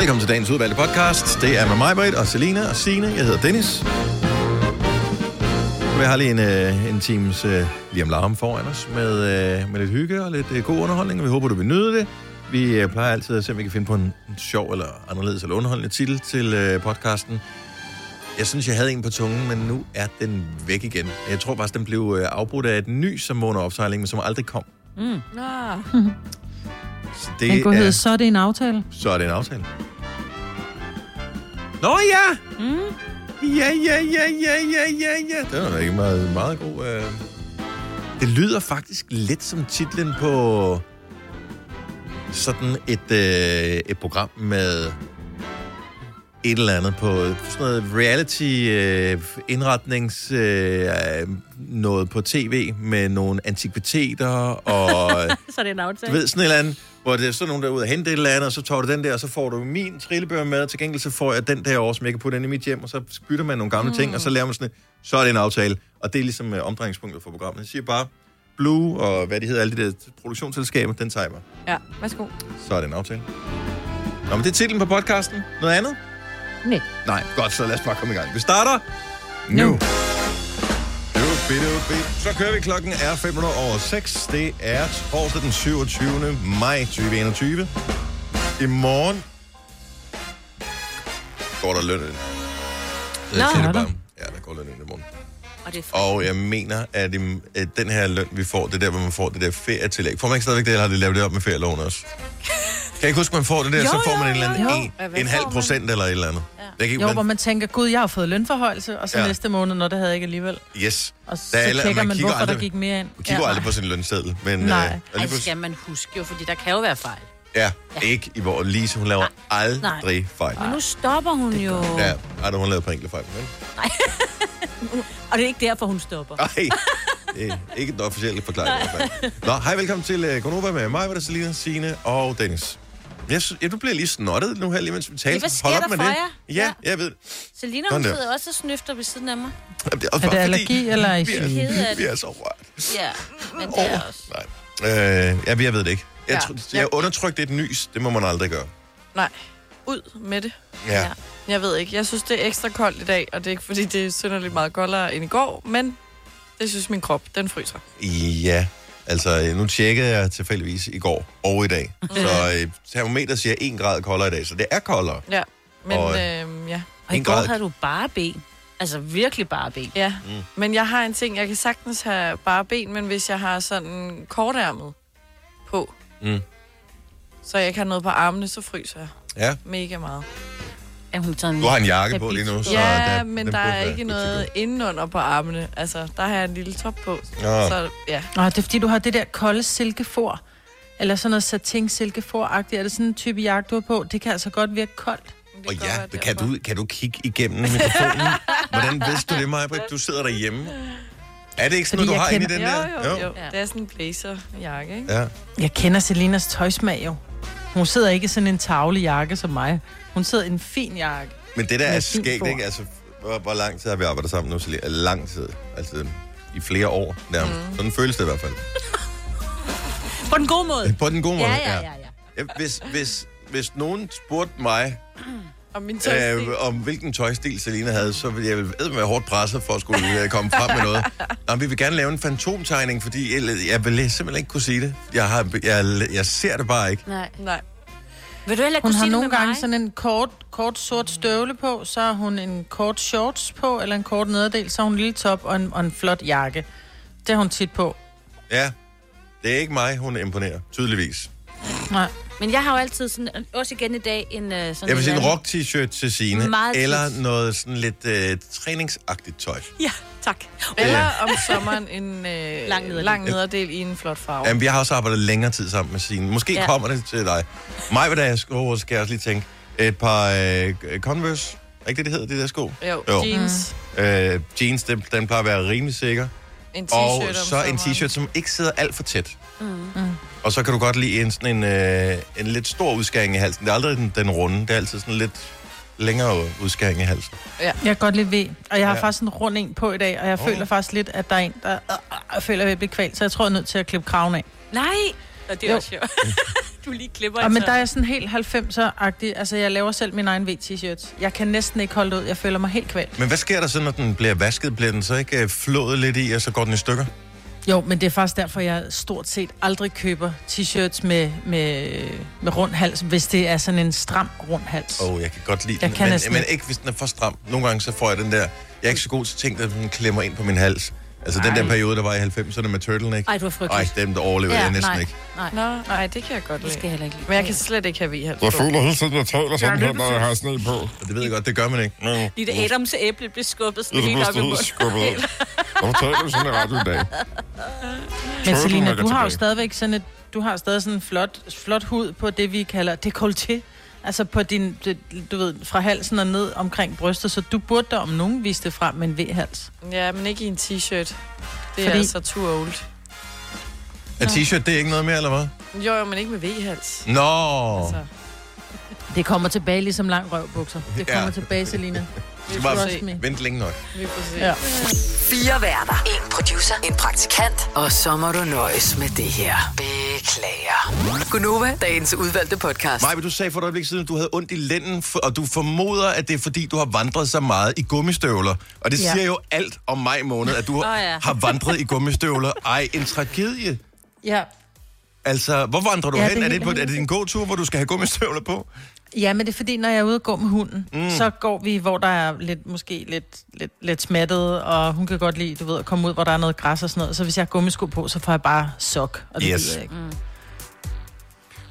Velkommen til dagens udvalgte podcast. Det er med mig, Britt, og Selina og Signe. Jeg hedder Dennis. Vi har lige en, øh, en times øh, lige om larm foran os med, øh, med lidt hygge og lidt øh, god underholdning, og vi håber, du vil nyde det. Vi øh, plejer altid at se, om vi kan finde på en, en sjov eller anderledes eller underholdende titel til øh, podcasten. Jeg synes, jeg havde en på tungen, men nu er den væk igen. Jeg tror faktisk, den blev øh, afbrudt af et ny, som opsejling, men som aldrig kom. Mm. Så Den det kunne hedde, er, så er det en aftale. så er det en aftale. Nå ja! Mm. Ja, ja, ja, ja, ja, ja, ja. Det var da ikke meget, meget god. Øh... Det lyder faktisk lidt som titlen på sådan et, øh, et program med et eller andet på sådan noget reality øh, indretnings øh, noget på tv med nogle antikviteter og Så er det en aftale. du ved, sådan et eller andet, hvor det er sådan nogen, der er ude og hente et eller andet, og så tager du den der, og så får du min trillebør med, og til gengæld så får jeg den der over, som jeg kan putte ind i mit hjem, og så bytter man nogle gamle mm. ting, og så laver man sådan et, så er det en aftale. Og det er ligesom uh, omdrejningspunktet for programmet. Jeg siger bare, Blue og hvad de hedder, alle de der produktionsselskaber, den tager jeg mig. Ja, værsgo. Så er det en aftale. Nå, men det er titlen på podcasten. Noget andet? Nej. Nej, godt, så lad os bare komme i gang. Vi starter nu. Nu. Så kører vi. Klokken er 5 over 6. Det er torsdag den 27. maj 2021. I morgen går der løn ind. Nå, siger er det bare. Ja, der går løn ind i morgen. Og det er Og jeg mener, at, i, at den her løn, vi får, det er der, hvor man får det der ferietillæg. Får man ikke stadigvæk det, eller har de lavet det op med ferieloven også? Kan jeg ikke huske, man får det der, Jo, så får jo, man en eller anden jo, en, en halv procent eller et eller andet. Ja. Jeg kan ikke, Jo, man- hvor man tænker, gud, jeg har fået lønforhøjelse, og så Ja. næste måned, når det havde jeg ikke alligevel. Yes. Og så Der er alle- tjekker man man, kigger hvorfor aldrig- der gik mere ind. Man kigger ja, aldrig på sin lønseddel. Men, Nej. Øh, og Ej, det pludselig- skal man huske jo, fordi der kan jo være fejl. Ja, ikke i hvor Lise, hun laver aldrig fejl. Men nu stopper hun jo. Ja, ej, hun lavet på enkelte fejl. Men, Og det er ikke derfor, hun stopper. ej, det er ikke den officielle forklaring i hvert fald. Nå, hej, velkommen til uh, Gonova med mig, var Selina, Signe og Dennis. Jeg, sy- ja, du bliver lige snottet nu her, lige mens vi taler. hvad sker Hold op der med for det. jer? Ja, Ja. jeg ved. Selina, hun der. sidder også og snøfter ved siden af mig. Jamen, Er det allergi, eller er I vi er? Kede af vi det. er så rørt. Ja, men det er også. Nej. Øh, ja, jeg ved det ikke. Jeg, Ja. ja. jeg undertrykte et nys. Det må man aldrig gøre. Nej, ud med det. Ja. Ja. Jeg ved ikke. Jeg synes, det er ekstra koldt i dag, og det er ikke, fordi det er synderligt meget koldere end i går, men det synes min krop, den fryser. Ja, altså nu tjekkede jeg tilfældigvis i går og i dag. Så øh, termometer siger 1 grad koldere i dag, så det er koldere. Ja, men Og, øh, ja. Og i går grad. havde du bare ben. Altså virkelig bare ben. Ja, mm. men jeg har en ting, jeg kan sagtens have bare ben, men hvis jeg har sådan kortærmet på, Mm. så jeg ikke har noget på armene, så fryser jeg Ja, mega meget. Ja, hun en du har en jakke på lige nu, så ja, der, men den der burde er være ikke noget indenunder på armene. Altså, der har jeg en lille top på. Nå. Så ja, Nå, det er fordi, du har det der kolde silkefor. Eller sådan noget satin silkefor-agtigt. Er det sådan en type jakke, du har på? Det kan altså godt virke koldt. det Og kan ja, kan du, kan du kigge igennem mikrofonen? Hvordan vidste du det, Maja? Du sidder derhjemme. Er det ikke sådan Fordi noget, du har inde i den Jo, der? jo, jo. Ja. Det er sådan en blazer-jakke, ikke? Ja. Jeg kender Selinas tøjsmag jo. Hun sidder ikke i sådan en tavle jakke som mig. Hun sidder i en fin jakke. Men det der er skægt, ikke? Altså, hvor, hvor lang tid har vi arbejdet sammen nu? Selina? Lang tid. Altså, i flere år nærmest. Mm. Sådan føles det i hvert fald. På den gode måde. På den gode måde, Ja, ja, ja. ja. Ja, Hvis, hvis, hvis nogen spurgte mig, Og min tøjstil. øh, om hvilken tøjstil Selina havde, så ville jeg vel være hårdt presset for at skulle øh, komme frem med noget. Nå, vi vil gerne lave en fantomtegning, fordi jeg, jeg vil simpelthen ikke kunne sige det. Jeg, har, jeg, jeg ser det bare ikke. Nej. Nej. Vil du heller Hun har nogle med gange mig? sådan en kort, kort sort støvle på, så har hun en kort shorts på, eller en kort nederdel, så har hun en lille top og en, og en flot jakke. Det har hun tit på. Ja, det er ikke mig, hun imponerer, tydeligvis. Nej. Men jeg har jo altid sådan, også igen i dag, en uh, sådan Jeg vil sige en rock-t-shirt til Signe, Meget tit. eller noget sådan lidt øh, træningsagtigt tøj. Ja, tak. Eller om sommeren en øh, Lang nederdel. lang nederdel i en flot farve. Jamen, vi har også arbejdet længere tid sammen med Signe. Måske ja. Ja. kommer det til dig. Mig, hvad der er sko, skal jeg også lige tænke. Et par øh, Converse, er ikke det, det hedder, de der sko? Jo, Jo. jeans, Øh, jeans, den, den plejer at være rimelig sikker. En t-shirt Og om så en t-shirt, som ikke sidder alt for tæt. Mm. Og så kan du godt lide en, sådan en, øh, en lidt stor udskæring i halsen. Det er aldrig den, den runde, det er altid sådan lidt længere udskæring i halsen. Jeg kan godt lide ved, og jeg har Ja. ja. faktisk en rund en på i dag, og jeg oh. føler faktisk lidt, at der er en, der øh, øh, føler, at jeg bliver kvalt, så jeg tror, jeg er nødt til at klippe kraven af. Nej. Og det er Jo. også sjovt. du lige klipper Og en men der er sådan helt 90'er-agtig. Altså, jeg laver selv min egen V-t-shirts. Jeg kan næsten ikke holde det ud. Jeg føler mig helt kvalt. Men hvad sker der så, når den bliver vasket? Bliver den så ikke øh, flået lidt i, og så går den i stykker? Jo, men det er faktisk derfor, jeg stort set aldrig køber t-shirts med, med, med rund hals, hvis det er sådan en stram rund hals. Åh, oh, jeg kan godt lide Jeg den, kan men, næsten men ikke. ikke hvis den er for stram. Nogle gange så får jeg den der... Jeg er ikke så god til ting, der den klemmer ind på min hals. Altså den der periode, der var i 90'erne med turtleneck. Ej, du er Ej, frygtelig. dem der overlever Ja, jeg næsten nej. ikke. Nej, Nå, nej, det kan jeg godt det lide. skal jeg heller ikke lide. Men jeg kan slet ikke have v Jeg føler hele tiden, jeg taler sådan her, når jeg har sne på. Og det ved jeg godt, det gør man ikke. Lige da Adams æble blev skubbet sådan Det helt det op i munden. skubbet. Hvorfor taler du sådan i radio i dag? Men Selina, er du har jo stadigvæk sådan et, du har stadig sådan en flot, flot hud på det, vi kalder dekolleté. Altså på din, du ved, fra halsen og ned omkring brystet, så du burde da om nogen vise det frem med en V-hals. Ja, men ikke i en t-shirt. Det er Fordi- altså too old. Er t-shirt, det er ikke noget mere, eller hvad? Jo, jo, men ikke med v-hals. Nå, Altså, Det kommer tilbage ligesom lang røvbukser. Det kommer Ja. tilbage, Selina. vi skal bare vente længe nok. vi får se. Ja. Fire værter. En producer. En praktikant. Og så må du nøjes med det her. Beklager. Gunova, dagens udvalgte podcast. Maja, du sagde for et øjeblik siden, at du havde ondt i lænden, og du formoder, at det er fordi, du har vandret så meget i gummistøvler. Og det Ja. siger jo alt om maj måned, at du Åh, ja. har vandret i gummistøvler. Ej, en tragedie. Ja. Altså, hvor vandrer du Ja, hen? det er Er det, på, er det din gåtur, hvor du skal have gummistøvler på? Ja, men det er fordi, når jeg er ude og gå med hunden, mm. så går vi, hvor der er lidt, måske lidt, lidt, lidt smattet, og hun kan godt lide, du ved, at komme ud, hvor der er noget græs og sådan noget. Så hvis jeg har gummisko på, så får jeg bare sok, og det Yes. gider jeg ikke.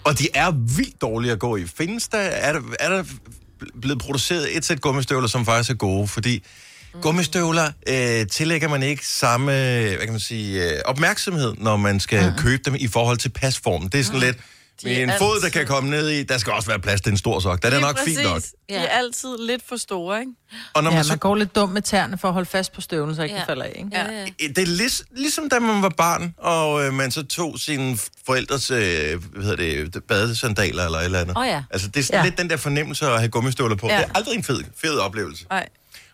Og de er vildt dårlige at gå i. Findes der, er der, er der blevet produceret et sæt gummistøvler, som faktisk er gode? Fordi mm. gummistøvler øh, tillægger man ikke samme hvad kan man sige, øh, opmærksomhed, når man skal mm. købe dem i forhold til pasformen. Det er sådan lidt, De er med en fod, der altid- kan komme ned i, der skal også være plads til en stor sok. Der er det nok fint nok. præcis. De er altid lidt for store, ikke? Og når Ja, man man så går lidt dum med tæerne for at holde fast på støvlen, så ikke Ja. ja. falder af, ikke? Ja, ja. det er lig, ligesom da man var barn, og øh, man så tog sine forældres øh, hvad hedder det, badesandaler eller et eller andet. Åh ja. Altså, det er sådan ja. Ja. lidt den der fornemmelse at have gummistøvler på. Ja. Ja. Det er aldrig en fed, fed oplevelse. Nej.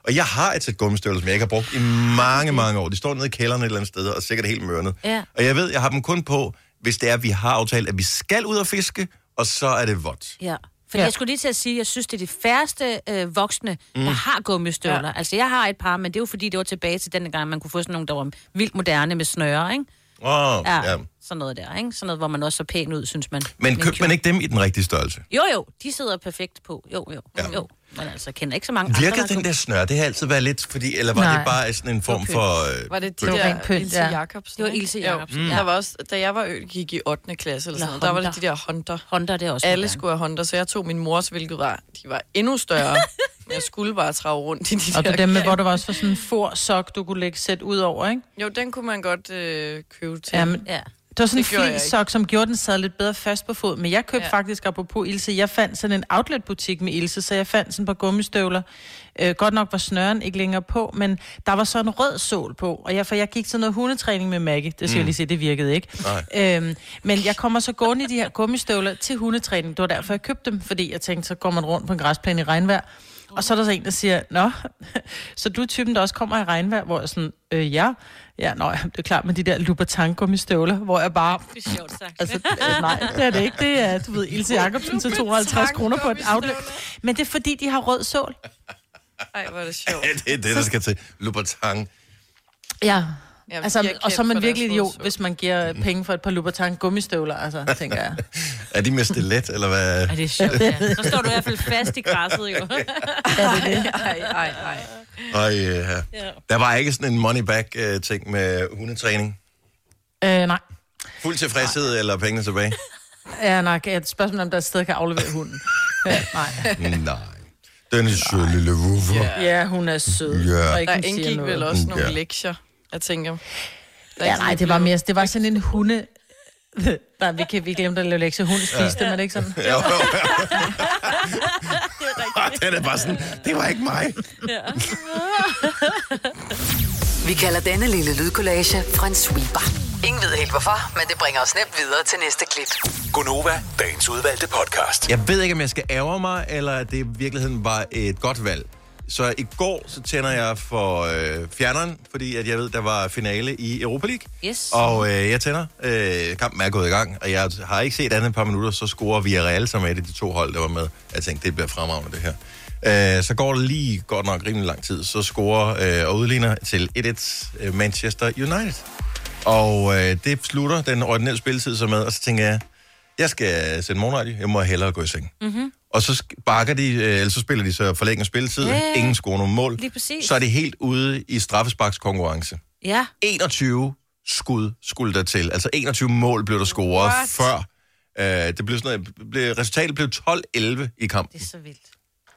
Og jeg har et sæt gummistøvler, som jeg ikke har brugt i mange, mange år. De står nede i kælderen et eller andet sted, og er sikkert helt mørnet. Ja. Og jeg ved, jeg har dem kun på, hvis det er, at vi har aftalt, at vi skal ud og fiske, og så er det vådt. Ja. For Ja. jeg skulle lige til at sige, at jeg synes, det er de færreste øh, voksne, mm. der har gummistøvler. Ja. Altså, jeg har et par, men det er jo fordi, det var tilbage til den gang, man kunne få sådan nogle, der var vildt moderne med snøre, ikke? Åh, oh, Ja, ja. sådan noget der, ikke? Sådan noget, hvor man også så pæn ud, synes man. Men købte man ikke dem i den rigtige størrelse? Jo, jo, de sidder perfekt på. Jo, jo, ja. jo. Men altså, jeg kender ikke så mange Virkede andre. den der snør? Det har altid været lidt, fordi, eller var Nej. Det bare sådan en form for... Øh, Var det de Det der Ilse ja. Jacobsen? Det var? Ilse. Jacobsen, Mm. Der var også, da jeg var ø, gik i 8. klasse eller sådan der var det de der Honda. Honda, det er også Alle skulle have Honda, så jeg tog min mors, hvilket var, de var endnu større. Men jeg skulle bare trage rundt i de Og der det dem med, hvor der var også for sådan en for-sok, du kunne lægge sæt ud over, ikke? Jo, den kunne man godt øh, købe til. Jamen, Ja. Det var sådan Det gjorde en jeg fin ikke. sok, som gjorde den sad lidt bedre fast på fod. Men jeg købte Ja. faktisk, apropos Ilse, jeg fandt sådan en outletbutik med Ilse, så jeg fandt sådan et par gummistøvler. Øh, godt nok var snøren ikke længere på, men der var så en rød sål på. Og jeg, for jeg gik til noget hundetræning med Maggie. Det skal mm. jeg lige se, det virkede ikke. Øhm, men jeg kommer så gående i de her gummistøvler til hundetræning. Det var derfor, jeg købte dem, fordi jeg tænkte, så går man rundt på en græsplæne i regnvejr. Og så er der så en, der siger, Nå, så du er typen, der også kommer i regnvejr, hvor jeg sådan, øh, ja. Ja, nå, ja, det er klart med de der Louboutin gummistøvler, hvor jeg bare, Det er sjovt sagt. Altså, øh, nej, det er det ikke. Det er, du ved, Ilse Jacobsen til 250 kroner på et outlet. Men det er fordi, de har rød sål. Ej, hvor er det sjovt. Ja, det er det, der skal til. Louboutin. Ja. Jamen, Altså, er og så er man virkelig røde hvis man giver penge for et par Louboutin gummistøvler, altså, tænker jeg. Er de med stilet, eller hvad? Ej, det er sjovt, ja. Så står du i hvert fald fast i græsset, jo. Ej, ej, ej. Ej, ja. Der var ikke sådan en money-back-ting med hundetræning. Øh, nej. Fuld tilfredshed eller pengene tilbage? Ja, nej, et spørgsmål om der er sted, kan aflevere hunden. Ja, nej. Nej. Den er sød lille woofer. Ja, hun er sød. Ja. og ikke Der indgik vel også nogle Ja. lektier, jeg tænker. Er Ja, nej, det var mere, det var sådan en hunde... Nej, vi, kan, vi glemte at lave lektier. Hun spiste ja. det, men det ikke sådan. Jo, jo. Den er bare sådan, det var ikke mig. Vi kalder denne lille lydkollage en sweeper. Ingen ved helt hvorfor, men det bringer os nemt videre til næste klip. Gunova, dagens udvalgte podcast. Jeg ved ikke, om jeg skal ærge mig, eller at det i virkeligheden var et godt valg. Så i går, så tænder jeg for øh, fjerneren, fordi at jeg ved, der var finale i Europa League. Yes. Og øh, jeg tænder. Øh, kampen er gået i gang, og jeg har ikke set andet et par minutter, så scorer Villarreal, som er et af de to hold, der var med. Jeg tænkte, det bliver fremragende, det her. Øh, så går det lige godt nok rimelig lang tid, så scorer øh, og udligner til 1-1 øh, Manchester United. Og øh, det slutter den ordinære spilletid så med, og så tænker jeg, jeg skal sætte morgenradio, jeg må hellere gå i seng. Mm-hmm. Og så bakker de, øh, eller så spiller de så forlænger spilletid, Ja, yeah. ingen scorer nogen mål. Lige præcis. Så er de helt ude i straffesparkskonkurrence. Ja. 21 skud skulle der til. Altså 21 mål blev der scoret What? før. Øh, det blev sådan noget, resultatet blev 12-11 i kampen. Det er så vildt.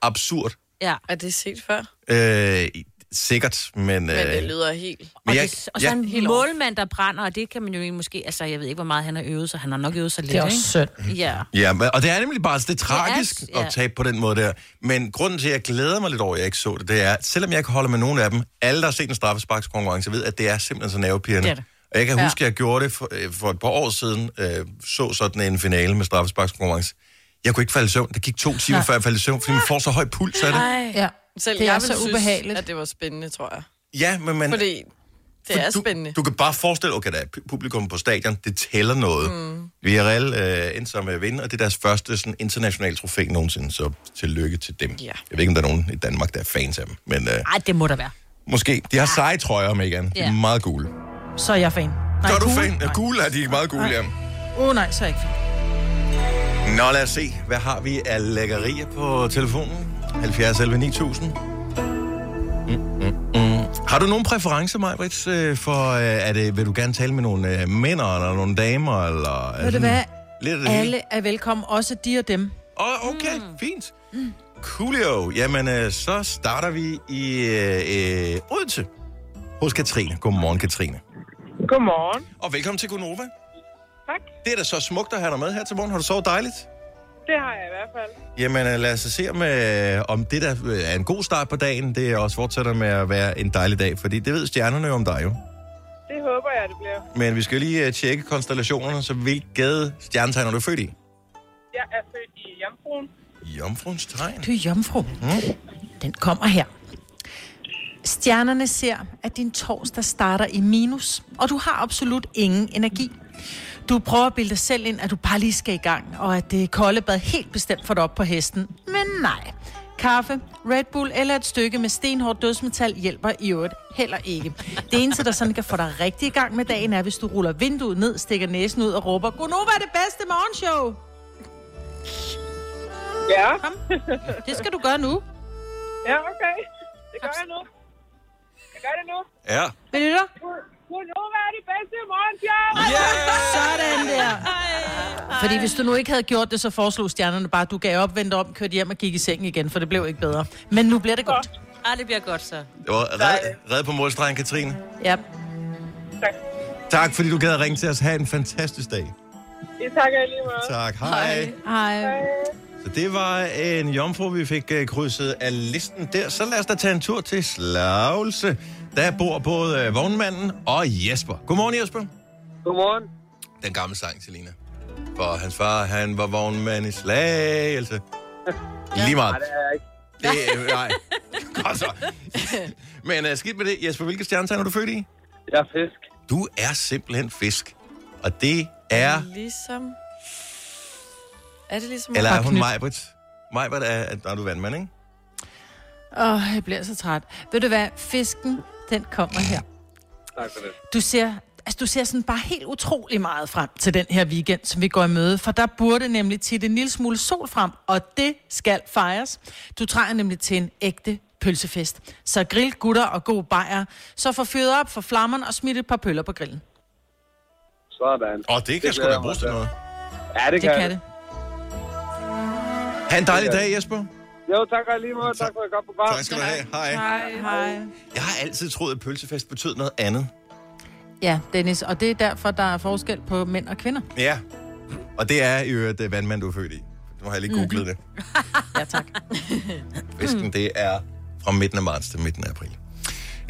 Absurd. Ja. Er det set før? Øh, sikkert, men... Men det Øh, lyder helt... men Og, jeg, det, og så jeg, en helt målmand, der brænder, og det kan man jo egentlig måske... Altså, jeg ved ikke, hvor meget han har øvet sig. Han har nok øvet sig lidt, Det er også ikke? synd. Ja. Ja, men- og det er nemlig bare, det er tragisk Det er- ja. at tabe på den måde der. Men grunden til, at jeg glæder mig lidt over, at jeg ikke så det, det er, at selvom jeg ikke holder med nogen af dem, alle, der har set en straffesparkskonkurrence, ved, at det er simpelthen så nervepirrende. Det er det. Og jeg kan Ja. huske, at jeg gjorde det for, øh, for et par år siden, øh, så sådan en finale med straffesparkskonkurrence. Jeg kunne ikke falde i søvn. Det gik to timer, Nej. før jeg faldt i søvn, fordi man får så høj puls af det. Ej. Ja. Selv Det er jeg så ville synes, ubehageligt. at det var spændende, tror jeg. Ja, men man... Fordi det er du, spændende. Du kan bare forestille, okay, der er pu- publikum på stadion, det tæller noget. Mm. Villarreal øh, endte som at vinde, og det er deres første sådan, internationale trofæ nogensinde, så tillykke til dem. Ja. Jeg ved ikke, om der er nogen i Danmark, der er fans af dem, men øh, Ej, det må der være. måske. De har seje trøjer, Megan. De er Ja. meget gule. Så er jeg fan. Nej, Så er du fan? Ja, gule er de meget gule, ja. Åh oh, nej, så er jeg ikke fan. Nå, lad os se. Hvad har vi af lækkerier på telefonen? 70 11 9000. Mm, mm, mm. Har du nogen præference, Majbrits, øh, for, øh, er det, vil du gerne tale med nogle øh, mænd, eller nogle damer, eller... er Ved du hvad? Lidt? Alle er velkommen, også de og dem. Åh, oh, okay, mm. fint. Coolio. Jamen, øh, så starter vi i øh, øh, Odense hos Katrine. Godmorgen, Katrine. Godmorgen. Og velkommen til Gunova. Tak. Det er da så smukt at have dig med her til morgen. Har du sovet dejligt? Det har jeg i hvert fald. Jamen, øh, lad os se, om, øh, om det der øh, er en god start på dagen. Det er også fortsætter med at være en dejlig dag, fordi det ved stjernerne jo om dig jo. Det håber jeg, det bliver. Men vi skal lige øh, tjekke konstellationerne, så hvilket stjernetegn er du født i? Jeg er født i Jomfruen. Jomfruens tegn. Du er jomfru. Mm. Den kommer her. Stjernerne ser, at din torsdag starter i minus, og du har absolut ingen energi. Du prøver at bilde dig selv ind, at du bare lige skal i gang, og at det kolde bad helt bestemt får dig op på hesten. Men nej. Kaffe, Red Bull eller et stykke med stenhårdt dødsmetal hjælper i øvrigt heller ikke. Det eneste, der sådan kan få dig rigtig i gang med dagen, er, hvis du ruller vinduet ned, stikker næsen ud og råber, Godnova er det bedste morgenshow! Ja, Kom. Det skal du gøre nu. ja, okay. Det gør jeg nu. Jeg gør det nu. Ja. Vil du det? Godnova er det bedste morgenshow! Sådan der. Fordi hvis du nu ikke havde gjort det, så foreslog stjernerne bare, at du gav op, vendte om, kørte hjem og gik i sengen igen, for det blev ikke bedre. Men nu bliver det godt. Ej, det bliver godt så. Det var red, red på målstregen, Katrine. Ja. Tak. Tak, fordi du gad at ringe til os. Ha' en fantastisk dag. I takker lige meget. Tak. Hej. Hej. Så det var en jomfru, vi fik uh, krydset af listen der. Så lad os da tage en tur til Slagelse. Der bor både uh, vognmanden og Jesper. Godmorgen, Jesper. Godmorgen. Den gamle sang, Selina. For hans far, han var vognmand i Slagelse. Lige meget. Nej, det er jeg ikke. Det, øh, nej. Godt så. Men uh, skidt med det. Jesper, hvilke stjernetegn er du født i? Jeg er fisk. Du er simpelthen fisk. Og det er... Ligesom... Er det ligesom... Eller er hun. Majbrit? Majbrit er, er, er du vandmand, ikke? Åh, oh, jeg bliver så træt. Ved du hvad? Fisken, den kommer her. Tak for det. Du ser, altså, du ser sådan bare helt utrolig meget frem til den her weekend, som vi går i møde, for der burde nemlig til en lille smule sol frem, og det skal fejres. Du trænger nemlig til en ægte pølsefest. Så grill, gutter og god bajer. Så få fyret op for flammerne og smidt et par pøller på grillen. Sådan. Og det kan Det sgu da bruges til noget. Ja, det Det kan det. Ha' en dejlig dag, Jesper. Jo, tak og lige måde. Tak for et godt program. Tak skal du have. Hej. Hej, hej. Jeg har altid troet, at pølsefest betød noget andet. Ja, Dennis, og det er derfor, der er forskel på mænd og kvinder. Ja. Og det er i øvrigt det vandmand, du er født i. Nu har jeg lige googlet det. Ja, tak. Fisken, det er fra midten af marts til midten af april.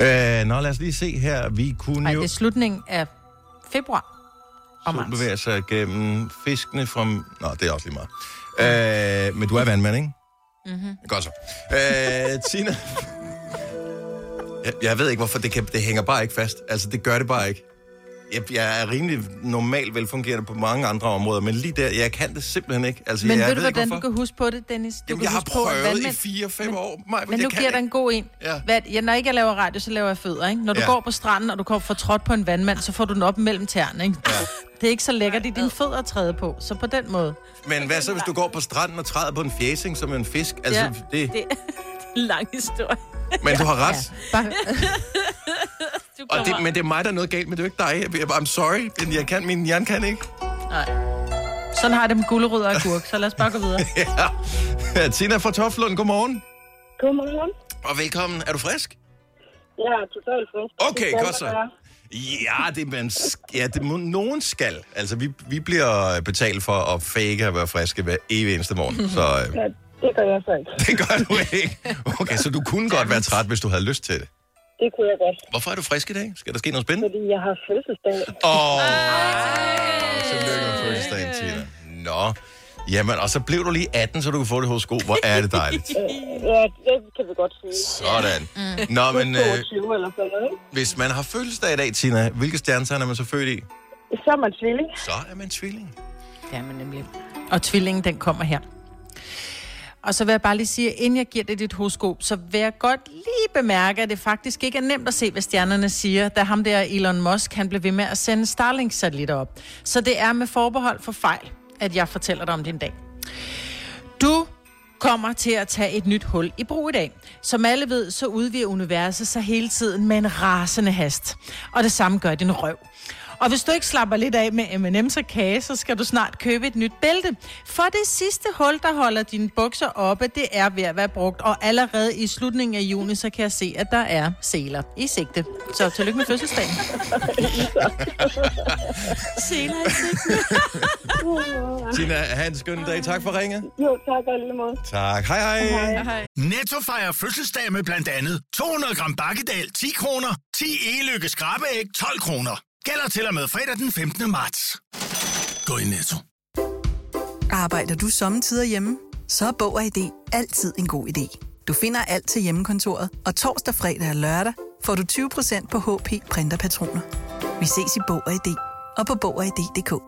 Øh, nå, lad os lige se her. Vi kunne Nej, jo... det er slutningen af februar. Og Solen marts. bevæger sig gennem fiskene fra... Nå, det er også lige meget. Øh, men du er vandmand, ikke? Mm-hmm. Godt så. Øh, Tina. Jeg, jeg ved ikke, hvorfor det, kan, det hænger bare ikke fast. Altså, det gør det bare ikke. Jeg, jeg er rimelig normalt velfungerende på mange andre områder, men lige der, jeg kan det simpelthen ikke. Altså, Men jeg ved du, ikke, hvordan hvorfor. du kan huske på det, Dennis? Du Jamen, jeg har huske på, prøvet i vandmænd- 4-5 år. Maj, Men nu jeg giver dig en god en. Ja. Hvad, ja, når ikke jeg laver radio, så laver jeg fødder, ikke? Når du Ja. går på stranden, og du kommer for trådt på en vandmand, så får du den op mellem tæerne, ikke? Ja. Det er ikke så lækkert i dine fødder at træde på, så på den måde. Men hvad så, hvis du går på stranden og træder på en fjæsing som en fisk? Altså, Ja. det, Det er en lang historie. men du har ret. Bare, Du Og det, men det er mig, der er noget galt med. Det er ikke dig. Jeg- I'm sorry, men jeg kan, min hjerne kan ikke. nej. Sådan har jeg det med gulerødder og agurk, så lad os bare gå videre. Ja. Tina fra Toflund, godmorgen. Godmorgen. Og velkommen. Er du frisk? Jeg er totalt frisk. Okay, godt så. Ja, det, man, sk- ja, det må, nogen skal. Altså, vi, vi bliver betalt for at fake at være friske hver evig eneste morgen. Så øh, Ja, det gør jeg så ikke. det gør du ikke. Okay, så du kunne godt være træt, hvis du havde lyst til det. Det kunne jeg godt, Hvorfor er du frisk i dag? Skal der ske noget spændende? fordi jeg har fødselsdag. Åh, oh, tillykke med fødselsdagen, Tina. Nå, jamen, og så blev du lige 18, så du kan få det horoskop. Hvor er det dejligt. Ja, det kan vi godt sige. Sådan. Nå, men øh, 22 eller sådan noget, ikke? hvis man har fødselsdag i dag, Tina, hvilke stjernetegn er man så født i? Så er man tvilling. Så er man tvilling. Ja, men nemlig. Og tvillingen, den kommer her. Og så vil jeg bare lige sige, at inden jeg giver dig dit horoskop, så vil jeg godt lige bemærke, at det faktisk ikke er nemt at se, hvad stjernerne siger, da ham der Elon Musk, han blev ved med at sende Starlink-satellitter op. Så det er med forbehold for fejl, at jeg fortæller dig om din dag. Du kommer til at tage et nyt hul i brug i dag. Som alle ved, så udvider universet sig hele tiden med en rasende hast. Og det samme gør din røv. Og hvis du ikke slapper lidt af med M&M's og kage, så skal du snart købe et nyt bælte. For det sidste hul, der holder dine bukser oppe, det er ved at være brugt. Og allerede i slutningen af juni, så kan jeg se, at der er seler i sigte. Så tillykke med fødselsdagen. Senere i sigte. Tina, have en skøn dag. Tak for ringet. Jo, tak og lige måde. Tak. Hej, hej. Hej. Netto fejrer fødselsdag med blandt andet 200 gram bakkedal 10 kroner, 10 e-lykke skrabeæg 12 kroner. Gælder til og med fredag den 15. marts. Gå i Netto. Arbejder du sommetider hjemme? Så er Bog og ID altid en god idé. Du finder alt til hjemmekontoret, og torsdag, fredag og lørdag får du 20% på HP printerpatroner. Vi ses i Bog og ID og på Bog og ID.dk.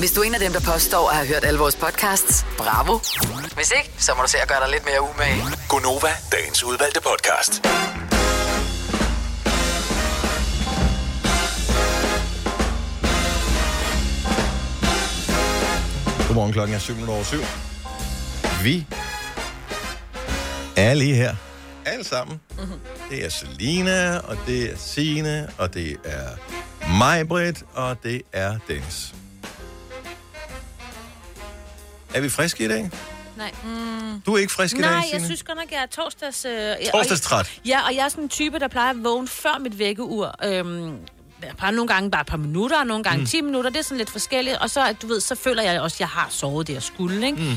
Hvis du er en af dem, der påstår at have hørt alle vores podcasts, bravo. Hvis ikke, så må du se at gøre dig lidt mere umage. Gonova, dagens udvalgte podcast. Godmorgen, klokken er 7 over 7. Vi er lige her. Alle sammen. Det er Selina, og det er Sine, og det er Majbrit, og det er Dennis. Er vi friske i dag? Nej. Mm. Du er ikke frisk i dag, Nej, Signe? jeg synes godt nok, jeg er torsdags... Øh, Torsdagstræt. Ja, og jeg er sådan en type, der plejer at vågne før mit vækkeur. Øhm, bare nogle gange bare et par minutter, og nogle gange Mm. mm. 10 minutter. Det er sådan lidt forskelligt. Og så, du ved, så føler jeg også, at jeg har sovet det, jeg skulle, ikke? Mm.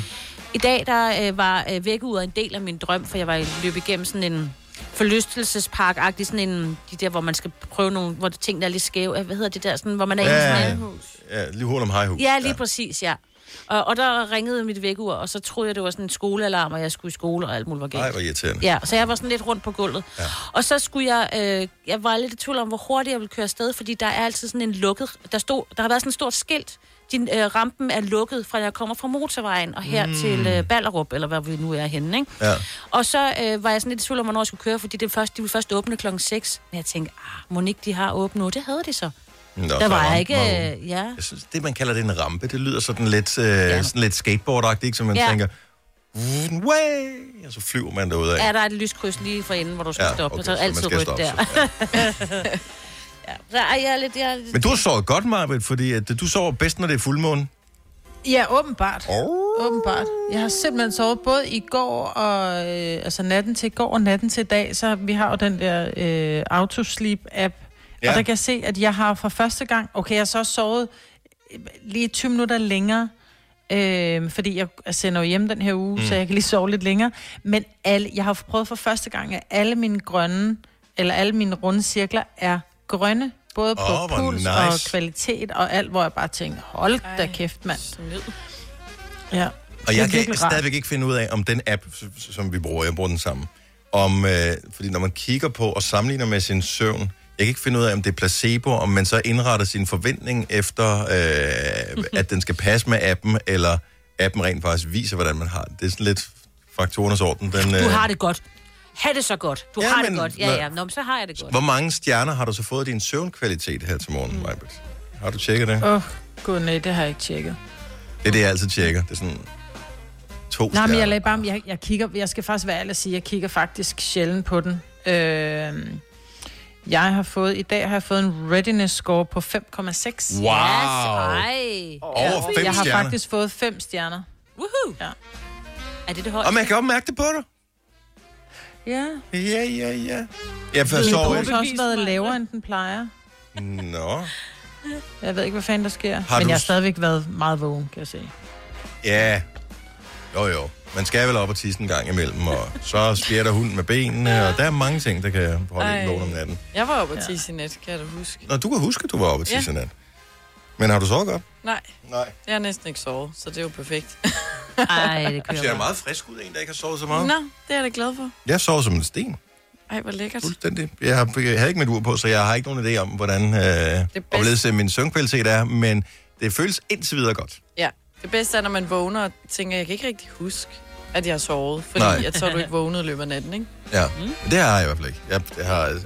I dag, der øh, var øh, vækkeuret en del af min drøm, for jeg var løbet igennem sådan en forlystelsespark-agtig, sådan en, de der, hvor man skal prøve nogle, hvor tingene er lidt skæve. Hvad hedder det der, sådan, hvor man er inde i Ja, sådan ja, en... ja, lige hul om hejhus. Ja, lige ja. præcis, ja. Og, og der ringede mit vækkeur, og så troede jeg, det var sådan en skolealarm, og jeg skulle i skole, og alt muligt var galt. Nej, hvor irriterende. Ja, så jeg var sådan lidt rundt på gulvet. Ja. Og så skulle jeg, øh, jeg var lidt i tvivl om, hvor hurtigt jeg ville køre afsted, fordi der er altid sådan en lukket, der, stod, der har været sådan et stort skilt, din øh, rampen er lukket, fra jeg kommer fra motorvejen og her Mm. til øh, Ballerup, eller hvad vi nu er henne, ikke? Ja. Og så øh, var jeg sådan lidt i tvivl om, hvornår jeg skulle køre, fordi det først, de ville først åbne klokken 6. Men jeg tænkte, ah, ikke de har åbnet nu? Det havde de så. Nå, der så var jeg ikke, øh, ja. Jeg synes, det man kalder det en rampe, det lyder sådan lidt, øh, sådan lidt skateboardagtigt, ikke? Så man Ja. tænker, way, og så flyver man derudad. Er der et lyskryds lige for enden, hvor du skal Ja, ja, stoppe? okay, så så altid rødt der. ja, så er jeg lidt... Jeg, Men du har sovet godt, Marbet, fordi at du sover bedst, når det er fuldmåne. Ja, åbenbart. Oh. Åbenbart. Jeg har simpelthen sovet både i går og øh, altså natten til i går og natten til i dag, så vi har jo den der øh, autosleep-app. Ja. Ja. Og der kan jeg se, at jeg har for første gang... Okay, jeg har så også sovet øh, lige 20 minutter længere, øh, fordi jeg sender jo hjem den her uge, mm. så jeg kan lige sove lidt længere. Men alle, jeg har prøvet for første gang, at alle mine grønne, eller alle mine runde cirkler er grønne. Både på oh, puls nice. og kvalitet og alt, hvor jeg bare tænker, hold da kæft, mand. Ja. Og jeg kan stadigvæk ikke finde ud af, om den app, som vi bruger, jeg bruger den samme, om, øh, fordi når man kigger på og sammenligner med sin søvn, jeg kan ikke finde ud af, om det er placebo, om man så indretter sin forventning efter, øh, at den skal passe med appen, eller appen rent faktisk viser, hvordan man har det. Det er sådan lidt faktorernes orden. Den, Du øh, har det godt. Ha' det så godt. Du Ja, har men det godt. Ja, ja. Nå, men så har jeg det godt. Hvor mange stjerner har du så fået i din søvnkvalitet her til morgen, mm. Har du tjekket det? Åh, oh, gud nej, det har jeg ikke tjekket. Det er det, jeg altid tjekker. Det er sådan to Nej, men jeg, lagde bare, jeg, jeg, kigger, jeg skal faktisk være ærlig at sige, jeg kigger faktisk sjældent på den. Øh, jeg har fået, i dag har jeg fået en readiness score på 5,6. Wow. Ej. Over fem Jeg har stjerner. faktisk fået 5 stjerner. Woohoo. Ja. Er det det højeste? Og man kan godt mærke det på dig. Ja. Ja, ja, ja. Jeg forstår ikke. har også været lavere, end den plejer. Nå. Jeg ved ikke, hvad fanden der sker. Har men du jeg har stadigvæk været meget vågen, kan jeg se. Ja. Jo, jo. Man skal vel op og tisse en gang imellem, og så spjætter hunden med benene, og der er mange ting, der kan holde en vågen om natten. Jeg var oppe og tisse i nat, kan jeg da huske. Nå, du kan huske, at du var oppe og tisse Ja. i nat. Men har du sovet godt? Nej, Nej. jeg har næsten ikke sovet, så det er jo perfekt. Ej, det Du ser meget frisk ud, en, der ikke har sovet så meget. Nå, det er jeg da glad for. Jeg sover som en sten. Ej, hvor lækkert. Fuldstændig. Jeg, har, jeg havde ikke mit ur på, så jeg har ikke nogen idé om, hvordan øh, af min søvnkvalitet er, men det føles indtil videre godt. Ja, det bedste er, når man vågner og tænker, jeg kan ikke rigtig huske, at jeg har sovet. Fordi Nej. at så er du ikke vågnet i løbet af natten, ikke? Ja, mm. det har jeg i hvert fald ikke. Jeg, jeg har,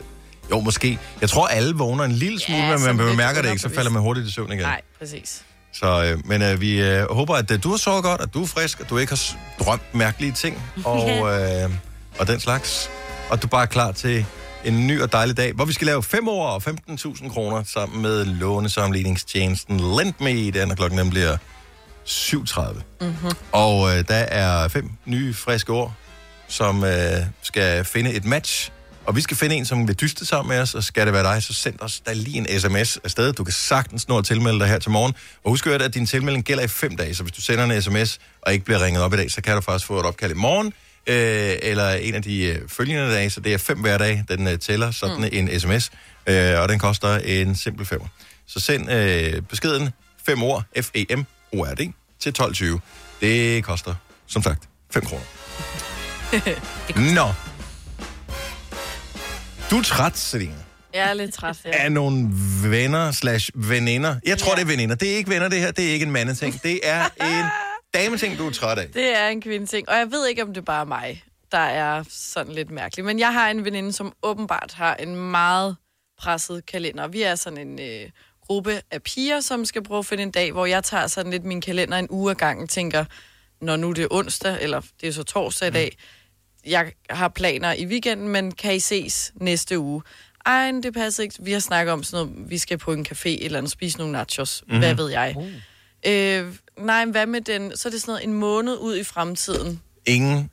jo, måske. Jeg tror, alle vågner en lille smule, Ja, men man bemærker det ikke, så falder man hurtigt i søvn igen. Nej, præcis. Så, øh, men øh, vi øh, håber, at øh, du har sovet godt, at du er frisk, at du ikke har drømt mærkelige ting og, øh, og den slags. Og du bare er klar til en ny og dejlig dag, hvor vi skal lave 5 år og 15.000 kroner sammen med lånesamligningstjenesten LendMe. Den er klokken nemlig bliver 7.30. Mm-hmm. Og øh, der er fem nye friske år, som øh, skal finde et match. Og vi skal finde en, som vil dyste sammen med os, og skal det være dig, så send os da lige en sms afsted. Du kan sagtens nå at tilmelde dig her til morgen. Og husk at, at din tilmelding gælder i fem dage, så hvis du sender en sms og ikke bliver ringet op i dag, så kan du faktisk få et opkald i morgen, øh, eller en af de øh, følgende dage, så det er fem hverdage, den øh, tæller sådan mm. en sms, øh, og den koster en simpel femmer. Så send øh, beskeden 5 ord, F-E-M-O-R-D, til 12.20. Det koster, som sagt, 5 kroner. Nå. Du er træt, Selina, Jeg er lidt træt her. af nogle venner slash veninder. Jeg tror, ja. det er veninder. Det er ikke venner, det her. Det er ikke en mandeting. Det er en dameting, du er træt af. Det er en kvindeting, og jeg ved ikke, om det bare er mig, der er sådan lidt mærkelig. Men jeg har en veninde, som åbenbart har en meget presset kalender. Vi er sådan en øh, gruppe af piger, som skal prøve at finde en dag, hvor jeg tager sådan lidt min kalender en uge ad gangen, tænker, når nu det er onsdag, eller det er så torsdag i dag, jeg har planer i weekenden, men kan I ses næste uge? Ej, det passer ikke. Vi har snakket om sådan noget, vi skal på en café eller andet, spise nogle nachos. Mm-hmm. Hvad ved jeg? Uh. Øh, nej, hvad med den? Så er det sådan noget en måned ud i fremtiden. Ingen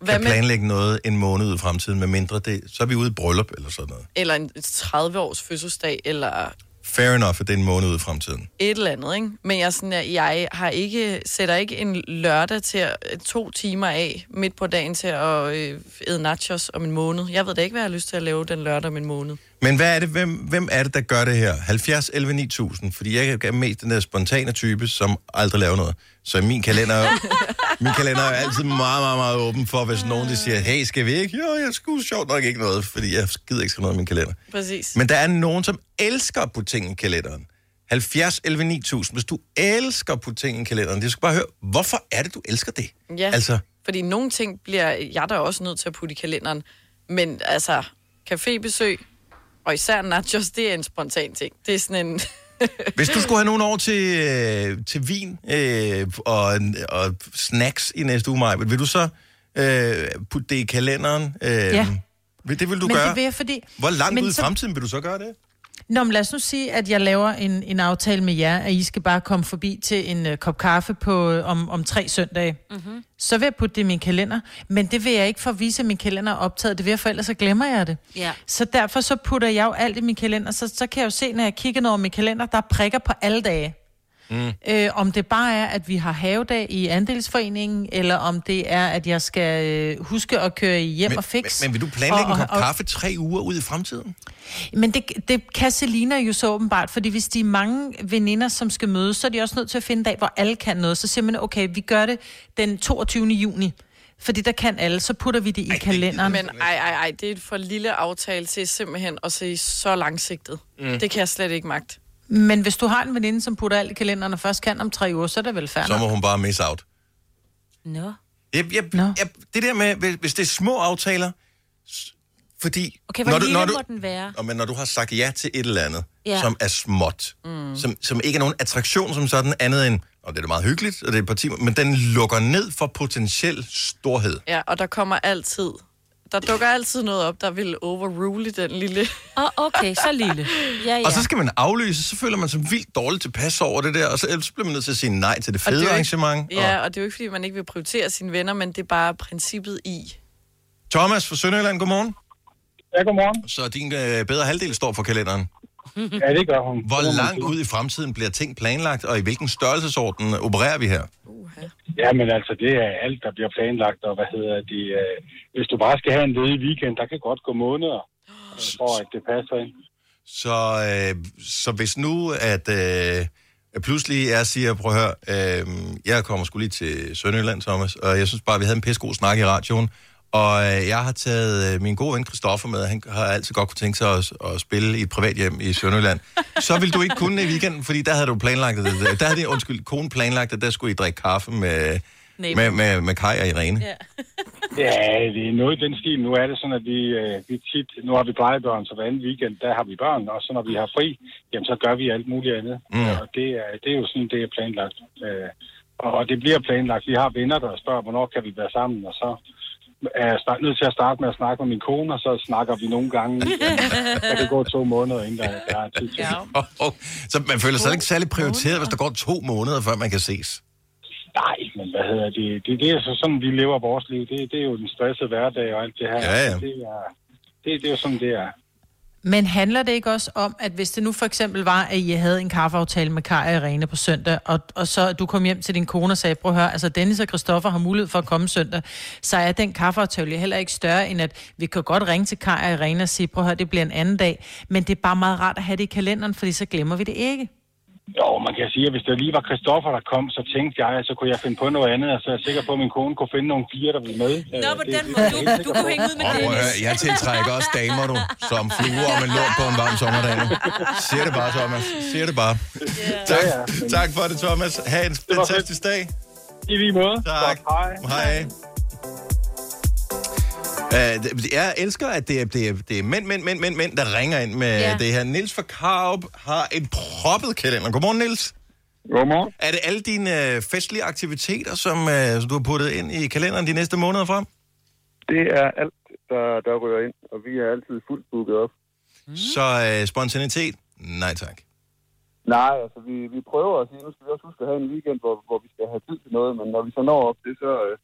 Hvad kan med- planlægge noget en måned ud i fremtiden, med mindre det, så er vi ude i bryllup eller sådan noget. Eller en 30-års fødselsdag, eller Fair enough, at det er en måned ud i fremtiden. et eller andet, ikke? Men jeg, sådan, jeg har ikke, sætter ikke en lørdag til at, to timer af midt på dagen til at øh, æde nachos om en måned. Jeg ved da ikke, hvad jeg har lyst til at lave den lørdag om en måned. Men hvad er det, hvem, hvem er det, der gør det her? 70, 11, 9000? Fordi jeg er mest den der spontane type, som aldrig laver noget. Så min kalender, er min kalender er jo altid meget, meget, meget åben for, hvis nogen de siger, hey, skal vi ikke? Jo, jeg skulle sjovt nok ikke noget, fordi jeg gider ikke skrive noget i min kalender. Præcis. Men der er nogen, som elsker at putte ting i kalenderen. 70, 11, 9000. Hvis du elsker at putte ting i kalenderen, det skal bare høre, hvorfor er det, du elsker det? Ja, Altså, fordi nogle ting bliver jeg da også nødt til at putte i kalenderen. Men altså, cafébesøg, og især nachos, det er en spontan ting. Det er sådan en... Hvis du skulle have nogen over til, øh, til vin øh, og, og snacks i næste uge, Maja, vil du så øh, putte det i kalenderen? Øh, Ja. Det vil du Men gøre? det vil jeg, fordi... Hvor langt men ud i så- fremtiden vil du så gøre det? Nå, men lad os nu sige, at jeg laver en, en aftale med jer, at I skal bare komme forbi til en uh, kop kaffe på, øh, om, om tre søndage. Mm-hmm. Så vil jeg putte det i min kalender. Men det vil jeg ikke for at vise, at min kalender er optaget. Det vil jeg for, ellers så glemmer jeg det. Ja. Så derfor så putter jeg jo alt i min kalender. Så, så kan jeg jo se, når jeg kigger over min kalender, der er prikker på alle dage. Mm. Øh, om det bare er, at vi har havedag i andelsforeningen, eller om det er, at jeg skal øh, huske at køre hjem Men, og fix. men, men vil du planlægge Og- en kop og- kaffe tre uger ud i fremtiden? Men det, det kan Selina jo så åbenbart, fordi hvis de er mange veninder, som skal mødes, så er de også nødt til at finde en dag, hvor alle kan noget. Så siger man, okay, vi gør det den 22. juni, fordi der kan alle, så putter vi det i kalenderen. Men ej, ej, ej, det er et for lille aftale til simpelthen at se så langsigtet. Mm. Det kan jeg slet ikke magt. Men hvis du har en veninde, som putter alt i kalenderen og først kan om tre uger, så er det vel færdigt. Så må hun bare miss out. Nå. Jeg, jeg, Nå. jeg, det der med, hvis- det er små aftaler, fordi... Okay, hvor lille må den være? Og men når du har sagt ja til et eller andet. Ja. som er småt, mm. som, som ikke er nogen attraktion som sådan, andet end, og det er da meget hyggeligt, og det er et par timer, men den lukker ned for potentiel storhed. Ja, og der kommer altid... Der dukker altid noget op, der vil overrule den lille... Åh, oh, okay, så lille. Ja, ja. Og så skal man aflyse, så føler man sig vildt dårligt tilpas over det der, og så, bliver man nødt til at sige nej til det Og det fede jo ikke- arrangement. Ja, og det er jo ikke, fordi man ikke vil prioritere sine venner, men det er bare princippet i. Og Thomas fra Sønderjylland, godmorgen. Ja, godmorgen. Så din øh, bedre halvdel står for kalenderen. Ja, det gør hun. Hvor langt ud i fremtiden bliver ting planlagt, og i hvilken størrelsesorden opererer vi her? Ja, men altså, det er alt, der bliver planlagt, og hvad hedder det... Øh, hvis du bare skal have en ledig weekend, der kan godt gå måneder, øh, for at det passer ind. Så, øh, så hvis nu, at øh, pludselig jeg siger, prøv at høre, øh, jeg kommer skulle lige til Sønderjylland, Thomas, og jeg synes bare, vi havde en pissegod snak i radioen, og øh, jeg har taget øh, min gode ven Christoffer med, han har altid godt kunne tænke sig at, at spille i et privathjem i Sønderjylland. Så vil du ikke kunne i weekenden, fordi der havde du planlagt det. Der havde din, undskyld, kone planlagt, at der skulle I drikke kaffe med, med, med, med Kai og Irene. Ja. Ja, det er noget i den stil. Nu er det sådan, at vi, øh, vi tit... Nu har vi plejebørn, så hver anden weekend, der har vi børn, og så når vi har fri, jamen så gør vi alt muligt andet. Mm. Og det er, det er jo sådan, det er planlagt. Og og det bliver planlagt. Vi har venner, der spørger, hvornår kan vi være sammen, og så er jeg start, nødt til at starte med at snakke med min kone, og så snakker vi nogle gange. Der kan gå to måneder, inden der, der er tid til. Ja. Oh, oh. Så man føler sig ikke særlig prioriteret, hvis der går to måneder, før man kan ses. Nej, men hvad hedder det? Det, det er så sådan, vi lever vores liv. Det, det er jo den stressede hverdag og alt det her. Ja, ja. Det, er, det, det er jo sådan, det er. Men handler det ikke også om, at hvis det nu for eksempel var, at I havde en kaffeaftale med Kaj og Irene på søndag, og, og så du kom hjem til din kone og sagde, prøv at høre, altså Dennis og Christoffer har mulighed for at komme søndag, så er den kaffeaftale heller ikke større, end at vi kan godt ringe til Kaj og Irene og sige, prøv at høre, det bliver en anden dag, men det er bare meget rart at have det i kalenderen, fordi så glemmer vi det ikke. Jo, man kan sige, at hvis det lige var Christoffer, der kom, så tænkte jeg, at så kunne jeg finde på noget andet, og så er jeg sikker på, at min kone kunne finde nogle piger, der ville med. Nå, på den måde. Du, du kunne hænge ud med Dennis. høre, jeg tiltrækker også damer, du, som fluer om en lort på en varm sommerdag. nu. Siger det bare, Thomas. Siger det bare. Tak, Ja, ja. tak for det, Thomas. Ha' en fantastisk dag. I lige måde. Tak. Godt, hej. Hej. Uh, jeg elsker, at det er, det, er, det er mænd, mænd, mænd, mænd, mænd, der ringer ind med Ja. det her. Nils fra Karup har en proppet kalender. Godmorgen, Nils. Godmorgen. Er det alle dine øh, festlige aktiviteter, som, øh, som du har puttet ind i kalenderen de næste måneder frem? Det er alt, der, der rører ind, og vi er altid fuldt booket op. Mm. Så øh, spontanitet? Nej tak. Nej, altså vi, vi prøver at sige, nu skal vi også huske at have en weekend, hvor, hvor vi skal have tid til noget, men når vi så når op det, så, øh,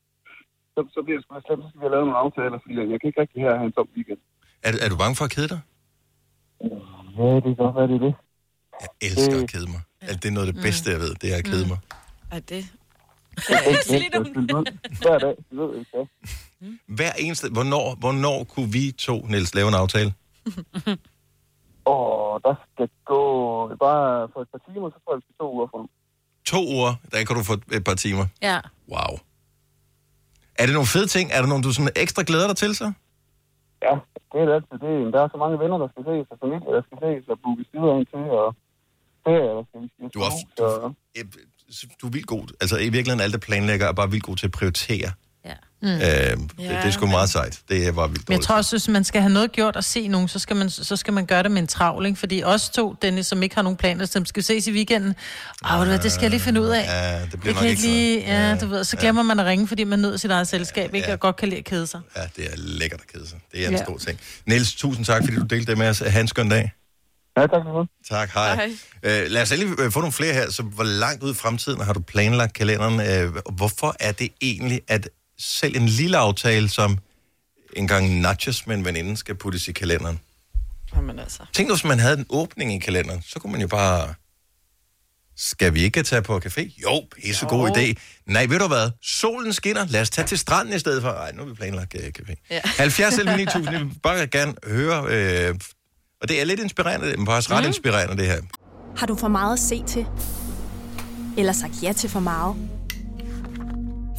så, så bliver det sgu slemt, så skal vi have lavet nogle aftaler, fordi jeg kan ikke rigtig her have en tom weekend. Er, er du bange for at kede dig? Ja, det kan godt være, det er det. Jeg elsker at kede mig. Altså, det er noget af det bedste, jeg ved, det er at kede mig. Er det? Jeg er hver dag, ved ikke hvad. Hver eneste... Hvornår, hvornår kunne vi to, Niels, lave en aftale? Og der skal gå bare for et par timer, så tror jeg, vi skal to uger fra nu. To uger, der kan du få et par timer. Ja. Wow. Er det nogle fede ting? Er der nogle, du sådan ekstra glæder dig til så? Ja, det er det altid. Det er, der er så mange venner, der skal ses, og familie, der skal ses, og booke sider ind til, og ferie, der skal skal Du er, så... du, du er vildt god. Altså i virkeligheden, alt det planlægger er bare vildt god til at prioritere. Ja. Mm. Øh, det, det er sgu meget sejt. Det er bare vildt Men jeg tror også, hvis man skal have noget gjort og se nogen, så skal man, så skal man gøre det med en travl, ikke? Fordi os to, Dennis, som ikke har nogen planer, som skal ses i weekenden, ah, du hvad, det skal jeg lige finde ud af. Ja, det bliver Jeg nok ikke lige, sådan. ja, du ved, så glemmer man at ringe, fordi man nødt sit eget selskab, ikke? Ja. Og godt kan lide at kede sig. Ja, det er lækkert at kede sig. Det er en Ja. stor ting. Niels, tusind tak, fordi du delte det med os. Ha' en skøn dag. Ja, tak. Tak, hej. Hej. Øh, lad os lige øh, få nogle flere her. Så hvor langt ud i fremtiden har du planlagt kalenderen? Øh, og hvorfor er det egentlig, at selv en lille aftale, som en gang nachos med en veninde, skal puttes i kalenderen? Jamen altså. Tænk nu, hvis man havde en åbning i kalenderen, så kunne man jo bare... Skal vi ikke tage på café? Jo, pisse god idé. Nej, ved du hvad? Solen skinner. Lad os tage til stranden i stedet for. Nej, nu har vi planlagt uh, café. Ja. 70 eller 9000, jeg vil bare gerne høre... Øh, og det er lidt inspirerende, men faktisk ret Mm. inspirerende, det her. Har du for meget at se til? Eller sagt ja til for meget?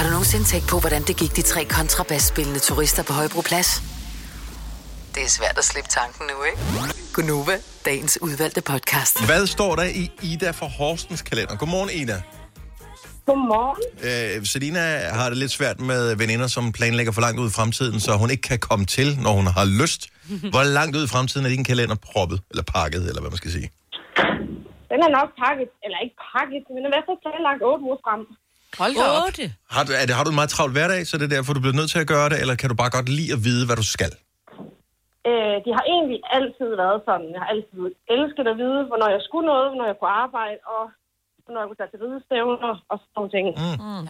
Har du nogensinde tænkt på, hvordan det gik de tre kontrabasspillende turister på Højbroplads? Det er svært at slippe tanken nu, ikke? Gunova, dagens udvalgte podcast. Hvad står der i Ida for Horstens kalender? Godmorgen, Ida. Godmorgen. Øh, Selina har det lidt svært med veninder, som planlægger for langt ud i fremtiden, så hun ikke kan komme til, når hun har lyst. Hvor langt ud i fremtiden er din kalender proppet, eller pakket, eller hvad man skal sige? Den er nok pakket, eller ikke pakket, men er i hvert fald planlagt 8 uger frem. Hold da op. Har du, er det, har du en meget travl hverdag, så det er derfor, du bliver nødt til at gøre det, eller kan du bare godt lide at vide, hvad du skal? Øh, de har egentlig altid været sådan. Jeg har altid elsket at vide, hvornår jeg skulle noget, hvornår jeg kunne arbejde, og hvornår jeg kunne tage til ridestævner og sådan nogle ting. Mm.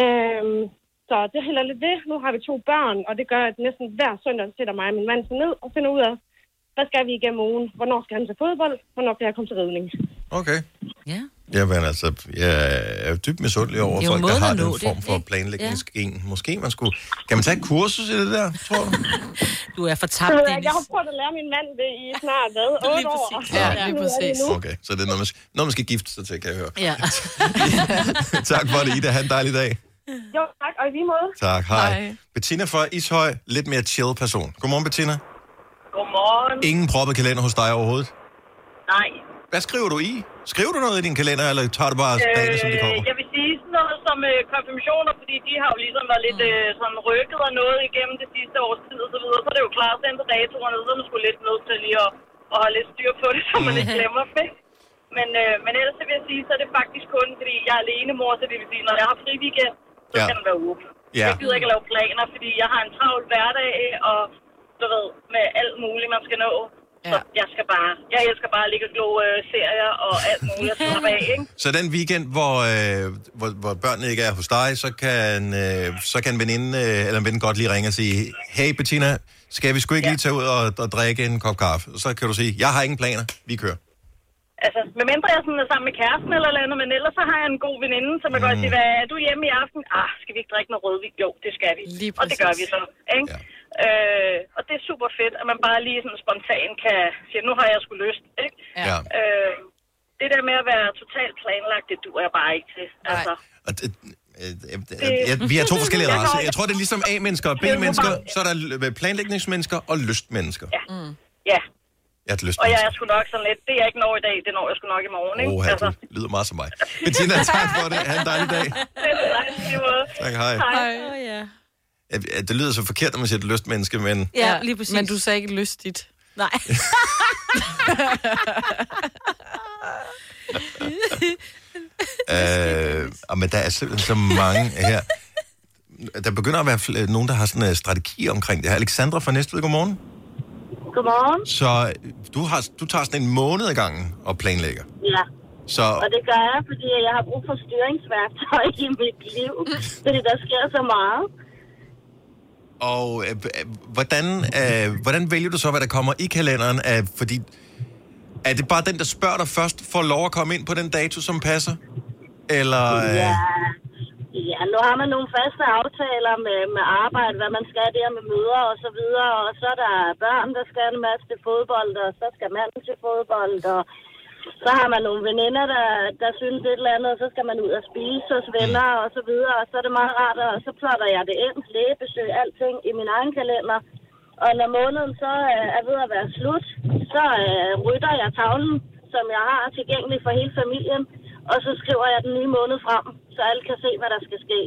Øhm, så det hælder lidt ved. Nu har vi to børn, og det gør, at næsten hver søndag sætter mig og min mand sig ned og finder ud af, hvad skal vi igennem ugen? Hvornår skal han til fodbold? Hvornår kan jeg komme til ridning? Okay. Ja. Jamen altså, jeg er dybt misundelig over Det er jo folk, der har den form for planlægningsgen. Måske man skulle... Kan man tage et kursus i det der, tror du? Du er for tabt, ved jeg, Dennis. jeg har prøvet at lære min mand det i snart, hvad, 8 år. Ja, finder lige præcis. nu. Okay, så det er noget, man, noget, man skal gifte sig til, kan jeg høre. Ja. tak for det, Ida. Ha' en dejlig dag. Jo, tak, og i lige måde. Tak, hej. hej. Bettina fra Ishøj, lidt mere chill person. Godmorgen, Bettina. Godmorgen. Ingen proppet kalender hos dig overhovedet. Nej. Hvad skriver du i? Skriver du noget i din kalender, eller tager du bare dagene, som de kommer? Øh, jeg vil sige sådan noget som øh, konfirmationer, fordi de har jo ligesom været lidt øh, sådan rykket og noget igennem det sidste års tid og så videre. Så er det jo klart at sende datoerne, så er man sgu lidt nødt til lige at, at holde lidt styr på det, så man ikke glemmer dem, ikke? Men, øh, men ellers så vil jeg sige, så er det faktisk kun, fordi jeg er alene mor, så det vil sige, når jeg har fri weekend, så ja. kan den være åben. Ja. Jeg gider ikke at lave planer, fordi jeg har en travl hverdag, og du ved, med alt muligt, man skal nå. Så jeg skal bare, jeg elsker bare at ligge og glo øh, serier og alt muligt, og slappe af, ikke? Så den weekend, hvor, øh, hvor, hvor børnene ikke er hos dig, så kan, øh, så kan en veninde øh, eller en ven godt lige ringe og sige, hey Bettina, skal vi sgu ikke lige tage ud og, og drikke en kop kaffe? Og så kan du sige, jeg har ingen planer, vi kører. Altså, medmindre jeg sådan er sammen med kæresten eller andet, men ellers så har jeg en god veninde, som jeg mm. godt sige, hvad er du hjemme i aften? Ah, skal vi ikke drikke noget rødvin? Jo, det skal vi. Lige og det gør vi så, ikke? Ja. Øh, og det er super fedt, at man bare lige sådan spontan kan sige, nu har jeg sgu lyst, ikke? Ja. Øh, det der med at være totalt planlagt, det duer jeg bare ikke til. Altså, Og det, øh, øh, øh, vi er to forskellige Jeg racer. går- Jeg tror, det er ligesom A-mennesker og B-mennesker. Så er der planlægningsmennesker og lystmennesker. ja. Mm. ja. Jeg er et Og jeg er sgu nok sådan lidt, det er ikke når i dag, det når jeg sgu nok i morgen, ikke? Åh, altså. du lyder meget som mig. Bettina, tak for det. Ha' en dejlig dag. det er dejligt, i lige måde. Tak, hej. Hej. Åh, ja. Ja, Det lyder så forkert, når man siger et lystmenneske, men... Ja, lige præcis. Men du sagde ikke lystigt. Nej. Øh, og men der er simpelthen så mange her. Der begynder at være fl- nogen, der har sådan en strategi omkring det her. Alexandra fra Næstved, godmorgen. Godmorgen. Så du, har, du tager sådan en måned i gangen og planlægger. Ja. Så Og det gør jeg, fordi jeg har brug for styringsværktøj i mit liv. Fordi der sker så meget. Og øh, hvordan, øh, hvordan vælger du så, hvad der kommer i kalenderen? Af, fordi er det bare den, der spørger dig først, får lov at komme ind på den dato, som passer? Eller... Øh, Ja. Ja, nu har man nogle faste aftaler med, med arbejde, hvad man skal der med møder og så videre, og så er der børn, der skal en masse til fodbold, og så skal manden til fodbold, og så har man nogle veninder, der, der synes et eller andet, og så skal man ud og spise hos venner og så videre, og så er det meget rart, og så plotter jeg det ind, lægebesøg, alting i min egen kalender. Og når måneden så øh, er ved at være slut, så øh, rytter jeg tavlen, som jeg har tilgængelig for hele familien, og så skriver jeg den nye måned frem, så alle kan se, hvad der skal ske.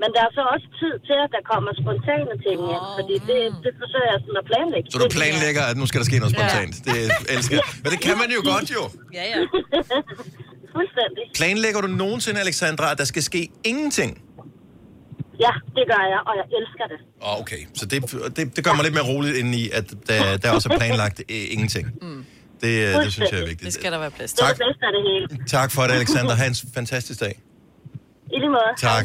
Men der er så også tid til, at der kommer spontane ting ind, fordi det, det forsøger jeg sådan at planlægge. så du planlægger, at nu skal der ske noget spontant. Det elsker jeg. Men det kan man jo godt jo. Ja, ja. Fuldstændig. Planlægger du nogensinde, Alexandra, at der skal ske ingenting? Ja, det gør jeg, og jeg elsker det. Oh, okay, så det, det, det gør mig lidt mere roligt ind i, at der, der også er planlagt øh, ingenting. Mm. Det, øh, det synes jeg er vigtigt. Det skal der være plads Det til. er det bedste af det hele. Tak for det, Alexander. Ha' en fantastisk dag. I lige måde. Tak.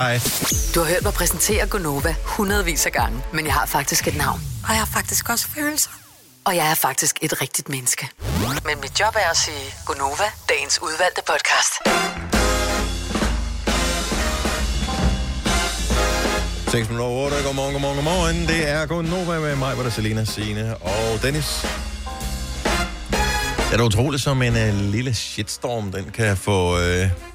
Hej. Du har hørt mig præsentere Gonova hundredvis af gange, men jeg har faktisk et navn. Og jeg har faktisk også følelser. Og jeg er faktisk et rigtigt menneske. Men mit job er at sige Gonova, dagens udvalgte podcast. 6 minutter over 8. Godmorgen, godmorgen, godmorgen. Det er kun Nova med mig, hvor der er Selina, Signe og Dennis. Det er da utroligt, som en uh, lille shitstorm, den kan få uh,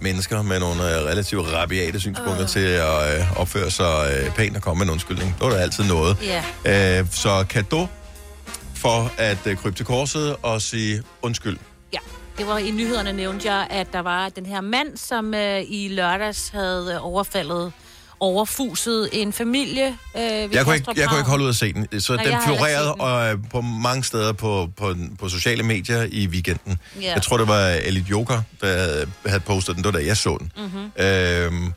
mennesker med nogle uh, relativt rabiate synspunkter uh. til at uh, opføre sig pænt og komme med en undskyldning. Det var der altid noget. Uh, så kado for at uh, krybe til korset og sige undskyld. Ja, det var i nyhederne nævnte jeg, at der var den her mand, som øh, i lørdags havde øh, overfaldet, overfuset en familie. Øh, Jeg kunne, ikke, jeg kunne ikke holde ud at se den. Så Nej, den florerede den. og, øh, på mange steder på, på, på sociale medier i weekenden. Ja. Jeg tror, det var Elit Joker, der havde- havde postet den. Det var da jeg så den. Mhm. Øhm,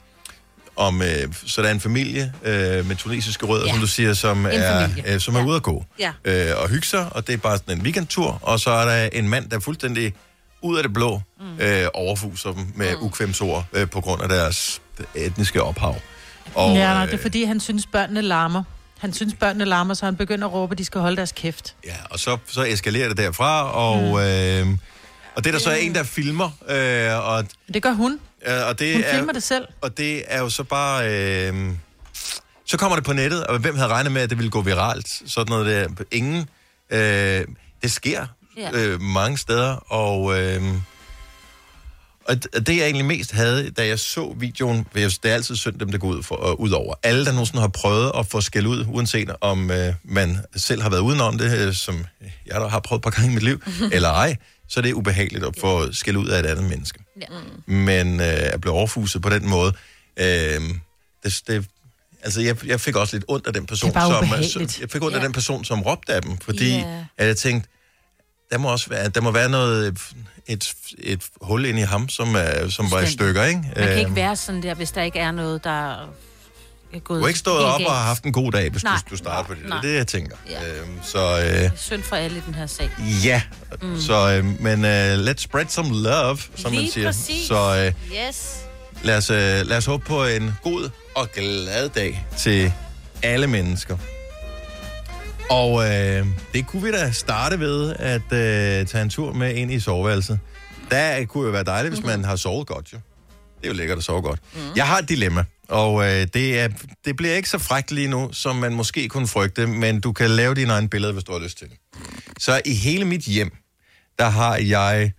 om, øh, så der er en familie øh, med tunesiske rødder, Ja. som du siger, som En er, familie. øh, som er ude at gå Ja. øh, og hygge sig, og det er bare sådan en weekendtur, og så er der en mand, der er fuldstændig ud af det blå mm. øh, overfuser dem med mm. ukvemsord øh, på grund af deres etniske ophav. Og, ja, nej, øh, det er fordi, han synes, børnene larmer. Han synes, børnene larmer, så han begynder at råbe, at de skal holde deres kæft. Ja, og så, så eskalerer det derfra, og, mm. øh, og det er der så en, der filmer, øh, og, Det gør hun. øh, og det Hun er, filmer det selv. Og det er jo så bare... Øh, så kommer det på nettet, og hvem havde regnet med, at det ville gå viralt? Sådan noget der. Ingen. Øh, det sker Ja. øh, mange steder, og... Øh, og det, jeg egentlig mest havde, da jeg så videoen, for jeg- det er altid synd dem, der går ud, for, uh, ud over. Alle, der nogensinde har prøvet at få skæld ud, uanset om øh, man selv har været udenom det, øh, som jeg der har prøvet et par gange i mit liv, eller ej, så er det ubehageligt at få skæld ud af et andet menneske. Ja. Men øh, at blive overfuset på den måde, øh, det, det, altså jeg, jeg fik også lidt ondt af den person, er som, som, jeg fik ondt af Ja. den person, som råbte af dem, fordi Ja. at jeg tænkte, der må også være, der må være noget, et, et hul ind i ham, som, er, som var i stykker, ikke? Man kan ikke Øhm, være sådan der, hvis der ikke er noget, der gået Du har ikke stået op og har haft en god dag, hvis Nej. du, du starter på det. Det er Nej. det, jeg tænker. Ja. Øhm, så øh, Synd for alle i den her sag. ja, Mm. så, øh, men øh, let's spread some love, som man Lige siger. præcis. Så øh, Yes. lad, os, øh, lad os håbe på en god og glad dag til alle mennesker. Og øh, det kunne vi da starte ved at øh, tage en tur med ind i soveværelset. Der kunne jo være dejligt, hvis man har sovet godt, jo. Det er jo lækkert at sove godt. Mm. Jeg har et dilemma, og øh, det, er, det bliver ikke så frækt lige nu, som man måske kunne frygte, men du kan lave dine egne billeder, hvis du har lyst til det. Så i hele mit hjem, der har jeg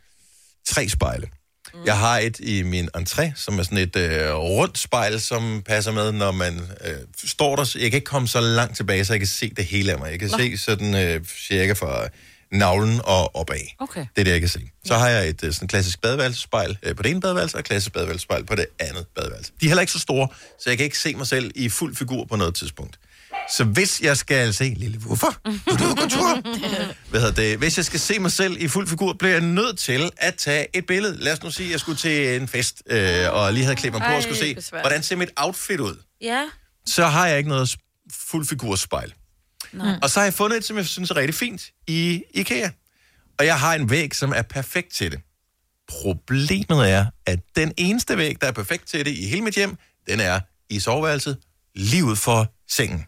tre spejle. Mm. Jeg har et i min entré, som er sådan et øh, rundt spejl, som passer med, når man øh, står der. Jeg kan ikke komme så langt tilbage, så jeg kan se det hele af mig. Jeg kan Nå. se sådan øh, cirka fra navlen og opad. Okay. Det er det, jeg kan se. Så har jeg et øh, sådan klassisk badeværelsespejl øh, på det ene badeværelse, og et klassisk badeværelsespejl på det andet badeværelse. De er heller ikke så store, så jeg kan ikke se mig selv i fuld figur på noget tidspunkt. Så hvis jeg skal se... Lille, hvorfor? Vil du gå tur? Hvad hedder det? Hvis jeg skal se mig selv i fuld figur, bliver jeg nødt til at tage et billede. Lad os nu sige, at jeg skulle til en fest, øh, og lige havde klædt mig på og skulle Ej, se, besvær. hvordan ser mit outfit ud? Ja. Så har jeg ikke noget fuld figurspejl. Nej. Og så har jeg fundet et, som jeg synes er rigtig fint i IKEA. Og jeg har en væg, som er perfekt til det. Problemet er, at den eneste væg, der er perfekt til det i hele mit hjem, den er i soveværelset, lige ud for sengen.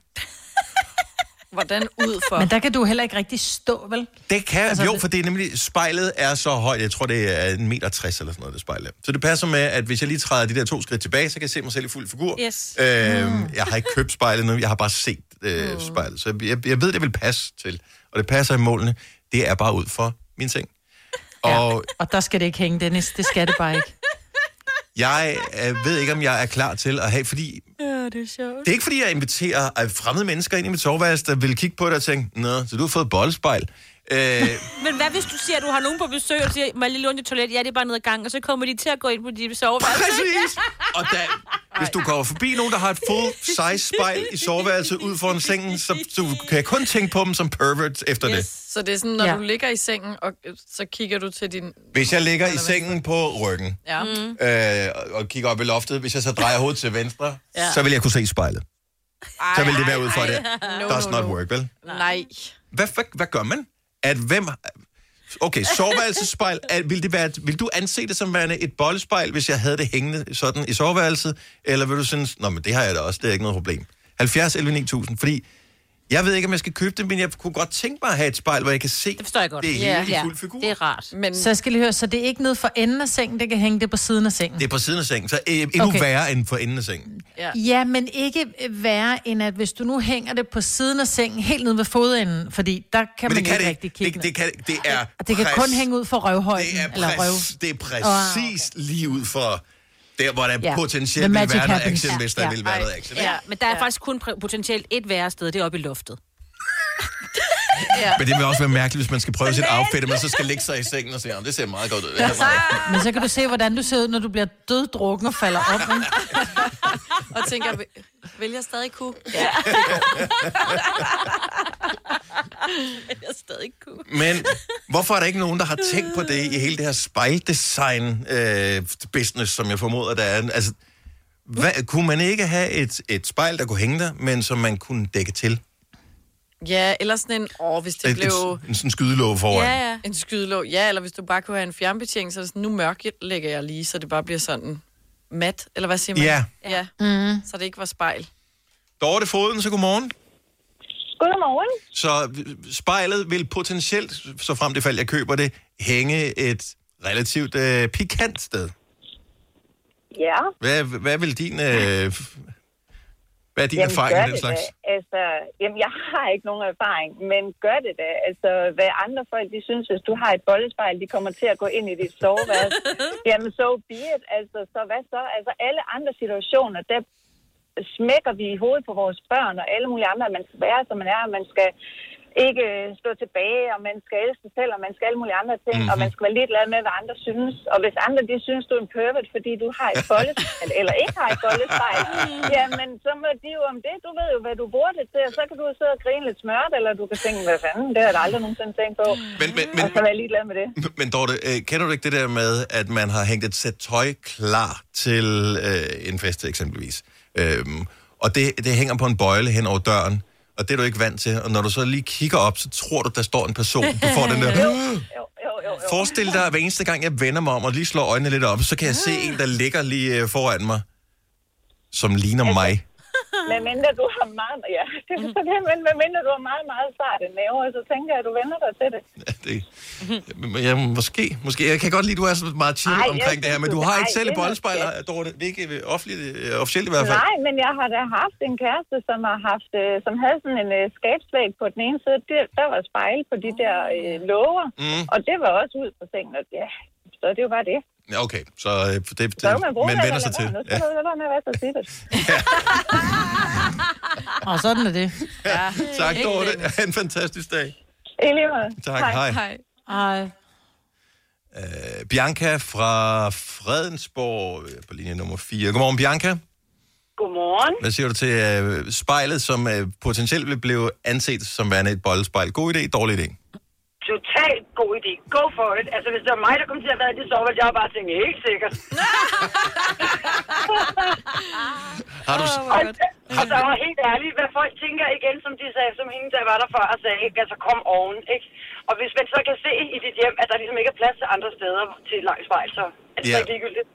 Hvordan ud for... Men der kan du heller ikke rigtig stå, vel? Det kan, Altså, jo, for det er nemlig, spejlet er så højt, jeg tror, det er en meter 60 eller sådan noget, det spejl er. Så det passer med, at hvis jeg lige træder de der to skridt tilbage, så kan jeg se mig selv i fuld figur. Yes. Øhm, jeg har ikke købt spejlet nu, jeg har bare set øh, spejlet. Så jeg, jeg ved, det vil passe til, og det passer i målene. Det er bare ud for min seng. Og Og der skal det ikke hænge, Dennis. Det skal det bare ikke. Jeg øh, ved ikke, om jeg er klar til at have, fordi Ja, det er sjovt. det er ikke, fordi jeg inviterer øh, fremmede mennesker ind i mit soveværelse, der vil kigge på det og tænke, Nå, så du har fået boldspejl. Øh, Men hvad hvis du siger, at du har nogen på besøg, og siger, må jeg lige låne dit toilet? Ja, det er bare ned ad gangen, og så kommer de til at gå ind på dit soveværelse. Præcis! Og da, hvis du kommer forbi nogen, der har et full-size spejl i soveværelset ud foran sengen, så, så kan jeg kun tænke på dem som perverts efter yes. det. Så det er sådan, når Ja. du ligger i sengen, og øh, så kigger du til din... Hvis jeg ligger i sengen på ryggen Ja. Mm. øh, og kigger op i loftet, hvis jeg så drejer hovedet til venstre, Ja. så vil jeg kunne se spejlet. Så vil det være ud fra det. No, Does no, not no. work, vel? Nej. Hvad, hvad, hvad gør man? At hvem... Okay, soveværelsespejl. Er, vil, det være, vil du anse det som værende et bollespejl, hvis jeg havde det hængende sådan i soveværelset? Eller vil du synes, nå, men det har jeg da også, det er ikke noget problem. 70 11 9000, fordi jeg ved ikke, om jeg skal købe det, men jeg kunne godt tænke mig at have et spejl, hvor jeg kan se det, forstår jeg godt. det hele i fuld figur. Det er rart. Men... Så jeg skal lige høre, så det er ikke nede for enden af sengen, det kan hænge det på siden af sengen? Det er på siden af sengen, så øh, endnu Okay. værre end for enden af sengen. Ja. Ja, men ikke øh, værre end at hvis du nu hænger det på siden af sengen, helt nede ved fodenden, fordi der kan Men man det kan ikke det rigtig kigge Det, det, kan, det er Og det kan præs- kun hænge ud for røvhøjden. Det er, eller røv. det er præcis oh, okay. lige ud for der, hvor der Ja. ja. potentielt vil være noget action, Ja. hvis der Ja. vil være noget action. Ja, men der er ja. faktisk kun potentielt et værre sted, det er oppe i loftet. Ja. Men det vil også være mærkeligt, hvis man skal prøve sit outfit, og man så skal ligge sig i sengen og sige, "Jamen, det ser meget godt ud. Meget. Men så kan du se, hvordan du ser ud, når du bliver døddrukken og falder op. Ikke? Og tænker, jeg stadig kunne? Ja. jeg stadig kunne. Men hvorfor er der ikke nogen, der har tænkt på det i hele det her spejldesign-business, som jeg formoder, der er? Altså, hvad, kunne man ikke have et, et spejl, der kunne hænge der, men som man kunne dække til? ja, eller sådan en... Åh, hvis det Et, blev... en sådan skydelåge foran. Ja, ja. En skydelåg. Ja, eller hvis du bare kunne have en fjernbetjening, så er det sådan, nu mørklægger jeg lige, så det bare bliver sådan mat. Eller hvad siger man? Ja. Ja. Mm. Så det ikke var spejl. Dorte Foden, så godmorgen. Godmorgen. Så spejlet vil potentielt, så frem det fald jeg køber det, hænge et relativt øh, pikant sted. Ja. Hvad, hvad vil din, øh, hvad er din Jamen, erfaring gør med den det slags? Da. Altså, jamen, jeg har ikke nogen erfaring, men gør det da. Altså, hvad andre folk, de synes, hvis du har et boldespejl, de kommer til at gå ind i dit soveværelse. jamen, so be it. Altså, så hvad så? Altså, alle andre situationer, der smækker vi i hovedet på vores børn og alle mulige andre, at man skal være, som man er, man skal ikke stå tilbage, og man skal elske sig selv, og man skal alle mulige andre ting, mm-hmm. og man skal være ligeglad med, hvad andre synes. Og hvis andre, de synes, du er en pervert, fordi du har et boldespejl, eller ikke har et boldespejl, jamen, så må de jo om det. Du ved jo, hvad du bruger det til, og så kan du sidde og grine lidt smørt, eller du kan tænke, hvad fanden, det har jeg aldrig nogensinde tænkt på. Men, men, men, og så være ligeglad med det. Men Dorte, øh, kender du ikke det der med, at man har hængt et sæt tøj klar til øh, en fest eksempelvis? Øhm, og det, det hænger på en bøjle hen over døren, og det er du ikke vant til. Og når du så lige kigger op, så tror du, der står en person. Du får den der... Jo, jo, jo, jo. Forestil dig, at hver eneste gang, jeg vender mig om og lige slår øjnene lidt op, så kan jeg se en, der ligger lige øh, foran mig, som ligner mig. Men mindre du har meget, ja, det er så det, men med mindre du har meget, meget sart en mave, så tænker jeg, at du vender dig til det. Det, men ja, måske, måske. Jeg kan godt lide, at du er så meget chill Ej, omkring det her, men du har ikke selv et det er boldspejl, Dorte. Det er ikke øh, offentligt, øh, officielt i hvert fald. Nej, men jeg har da haft en kæreste, som har haft, øh, som havde sådan en øh, skabsvæg på den ene side. Der, der var spejl på de der øh, låger, Mm. og det var også ud på sengen, og ja, så det var det. Ja, okay, så øh, det, det, Så man vender sig til. Ja. med at være så. Og sådan er det. Ja, Tak, Dorte. Ha' en fantastisk dag. I. Tak, hej. Hej. Ej. Øh, Bianca fra Fredensborg øh, på linje nummer 4. Godmorgen, Bianca. Godmorgen. Hvad siger du til øh, spejlet, som øh, potentielt vil blive anset som værende et boldspejl? God idé, dårlig idé? Totalt god idé. Go for it. Altså, hvis det var mig, der kom til at være det så, ville jeg bare tænke, helt sikkert. Har du... Og, og så var helt ærligt, hvad folk tænker igen, som de sagde, som hende, der var der før og sagde, ikke? altså kom oven, ikke? Og hvis man så kan se i dit hjem, at der ligesom ikke er plads til andre steder til langt spejl, så er det ja. ikke ligegyldigt.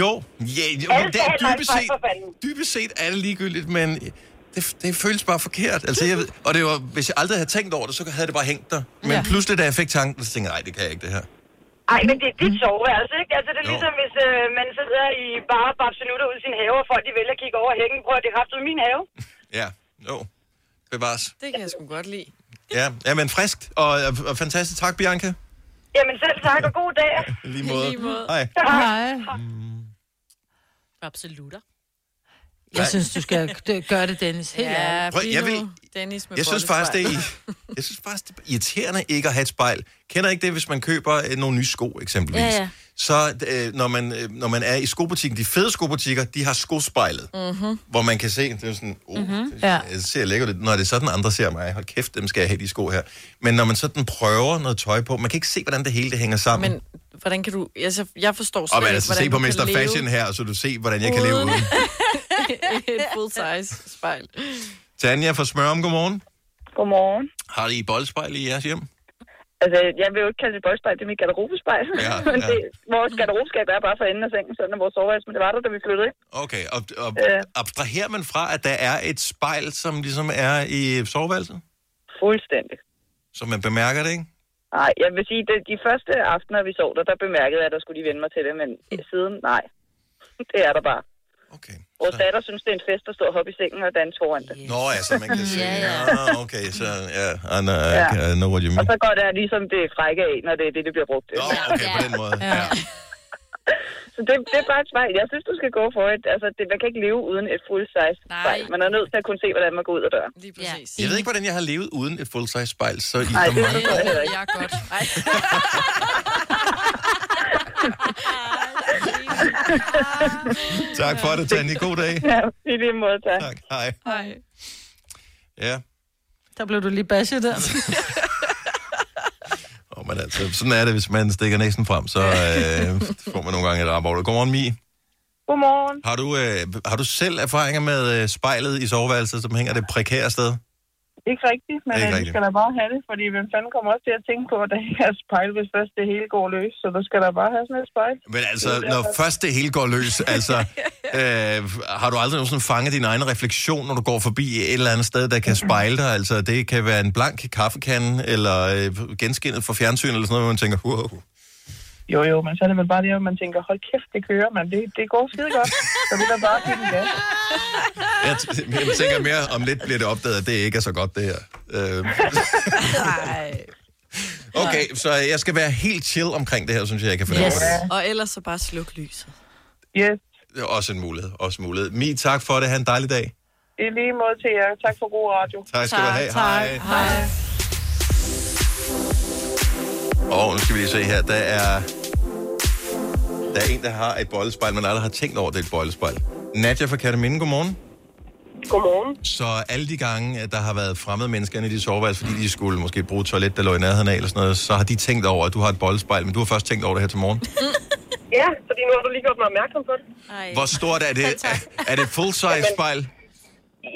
Jo, ja, jo det er dybest set, dybest set er det ligegyldigt, men det, det føles bare forkert. Altså, jeg ved, og det var, hvis jeg aldrig havde tænkt over det, så havde det bare hængt der. Men Ja. pludselig, da jeg fik tanken, så tænkte jeg, nej, det kan jeg ikke, det her. Ej, men det er dit soveværelse, ikke? Altså, det er Jo. ligesom, hvis øh, man sidder i bare babsenutter ud i sin have, og folk de vælger at kigge over hækken. Prøv at det er kraftigt min have. Ja, jo. Bevares. Det kan jeg sgu godt lide. Ja, ja men friskt og, og fantastisk. Tak, Bianca. Jamen selv tak, og god dag. I lige måde. Hej. Hej. Absolutter. Jeg synes, du skal gøre det, Dennis. Helt Ja. Prøv, jeg vil- Dennis med Jeg synes faktisk, det er, jeg synes faktisk, det er irriterende ikke at have et spejl. Kender ikke det, hvis man køber øh, nogle nye sko, eksempelvis? Ja, ja. Så øh, når, man, øh, når man er i skobutikken, de fede skobutikker, de har skospejlet, Mm-hmm. hvor man kan se, det er sådan, oh, Mhm. Ja. det ser lækkert ud. Når det er sådan, andre ser mig, hold kæft, dem skal jeg have de sko her. Men når man sådan prøver noget tøj på, man kan ikke se, hvordan det hele det hænger sammen. Men hvordan kan du... Altså, jeg forstår slet og man ikke, altså hvordan se på Mr. Fashion her, så du ser, hvordan jeg kan leve uden. et full-size spejl. Tanja fra Smørum, godmorgen. Godmorgen. Har I boldspejl i jeres hjem? Altså, jeg vil jo ikke kalde det et boldspejl, det er mit garderobespejl. Ja, Men ja. det, vores garderobeskab er bare for enden af sengen, sådan er vores soveværelse, men det var der, da vi flyttede ind. Okay, og, og Øh. abstraherer man fra, at der er et spejl, som ligesom er i soveværelset? Fuldstændig. Så man bemærker det, ikke? Nej, jeg vil sige, at de første aftener, vi sov der, der bemærkede jeg, at der skulle de vende mig til det, men siden, nej. Det er der bare. Okay. Vores datter synes, det er en fest at stå og hoppe i sengen og danse foran det. Nå ja, så man kan se. Ja, ja. Ah, okay, så ja, I know, Ja. I know what you Og mean. så går der ligesom det frække af, når det er det, det bliver brugt til. Nå, okay, på den måde. Ja. Så det, det er bare et spejl. Jeg synes, du skal gå for et. Altså, det, man kan ikke leve uden et full-size spejl. Man er nødt til at kunne se, hvordan man går ud af døren. Lige præcis. Jeg ved ikke, hvordan jeg har levet uden et full-size spejl, så i så det mange år. Jeg er godt. Tak for det, Tanja. God dag. Ja, i lige måde, tak. Tak, hej. Hej. Ja, Der blev du lige bashet der. og men altså, sådan er det, hvis man stikker næsen frem, så øh, får man nogle gange et arbejde. Godmorgen, Mie. Godmorgen. Har du, øh, har du selv erfaringer med øh, spejlet i soveværelset, som hænger det prekære sted? Ikke rigtigt, men Ikke ikke rigtigt. skal da bare have det, fordi hvem fanden kommer også til at tænke på, at der ikke er spejl, hvis først det hele går løs, så du skal da bare have sådan et spejl. Men altså, når først det hele går løs, altså, øh, har du aldrig nogensinde fanget din egen refleksion, når du går forbi et eller andet sted, der kan spejle dig? Altså, det kan være en blank kaffekande, eller øh, genskinnet for fjernsyn, eller sådan noget, hvor man tænker, wow. Jo, jo, men så er det vel bare det, at man tænker, hold kæft, det kører, man. Det, det går skide godt. Så det er da bare give den gas. Jeg, t- jeg tænker mere, om lidt bliver det opdaget, at det ikke er så godt, det her. Øh, okay, så jeg skal være helt chill omkring det her, synes jeg, jeg kan finde Yes. over det. Og ellers så bare sluk lyset. Yes. Det er også en mulighed, også en mulighed. Mi, tak for det. Ha' en dejlig dag. I lige måde til jer. Tak for god radio. Tak skal du have. Hej. Hej. Og nu skal vi lige se her. Der er, der er en, der har et boldspejl, men aldrig har tænkt over, at det er et boldspejl. Nadja fra Kataminde, godmorgen. Godmorgen. Så alle de gange, at der har været fremmede mennesker inde i dit soveværelse, fordi de skulle måske bruge et toilet, der lå i nærheden af, eller sådan noget, så har de tænkt over, at du har et boldspejl, men du har først tænkt over det her til morgen. Ja, fordi nu har du lige gjort mig opmærksom på det. Hvor stort er det? Er, er det full-size spejl?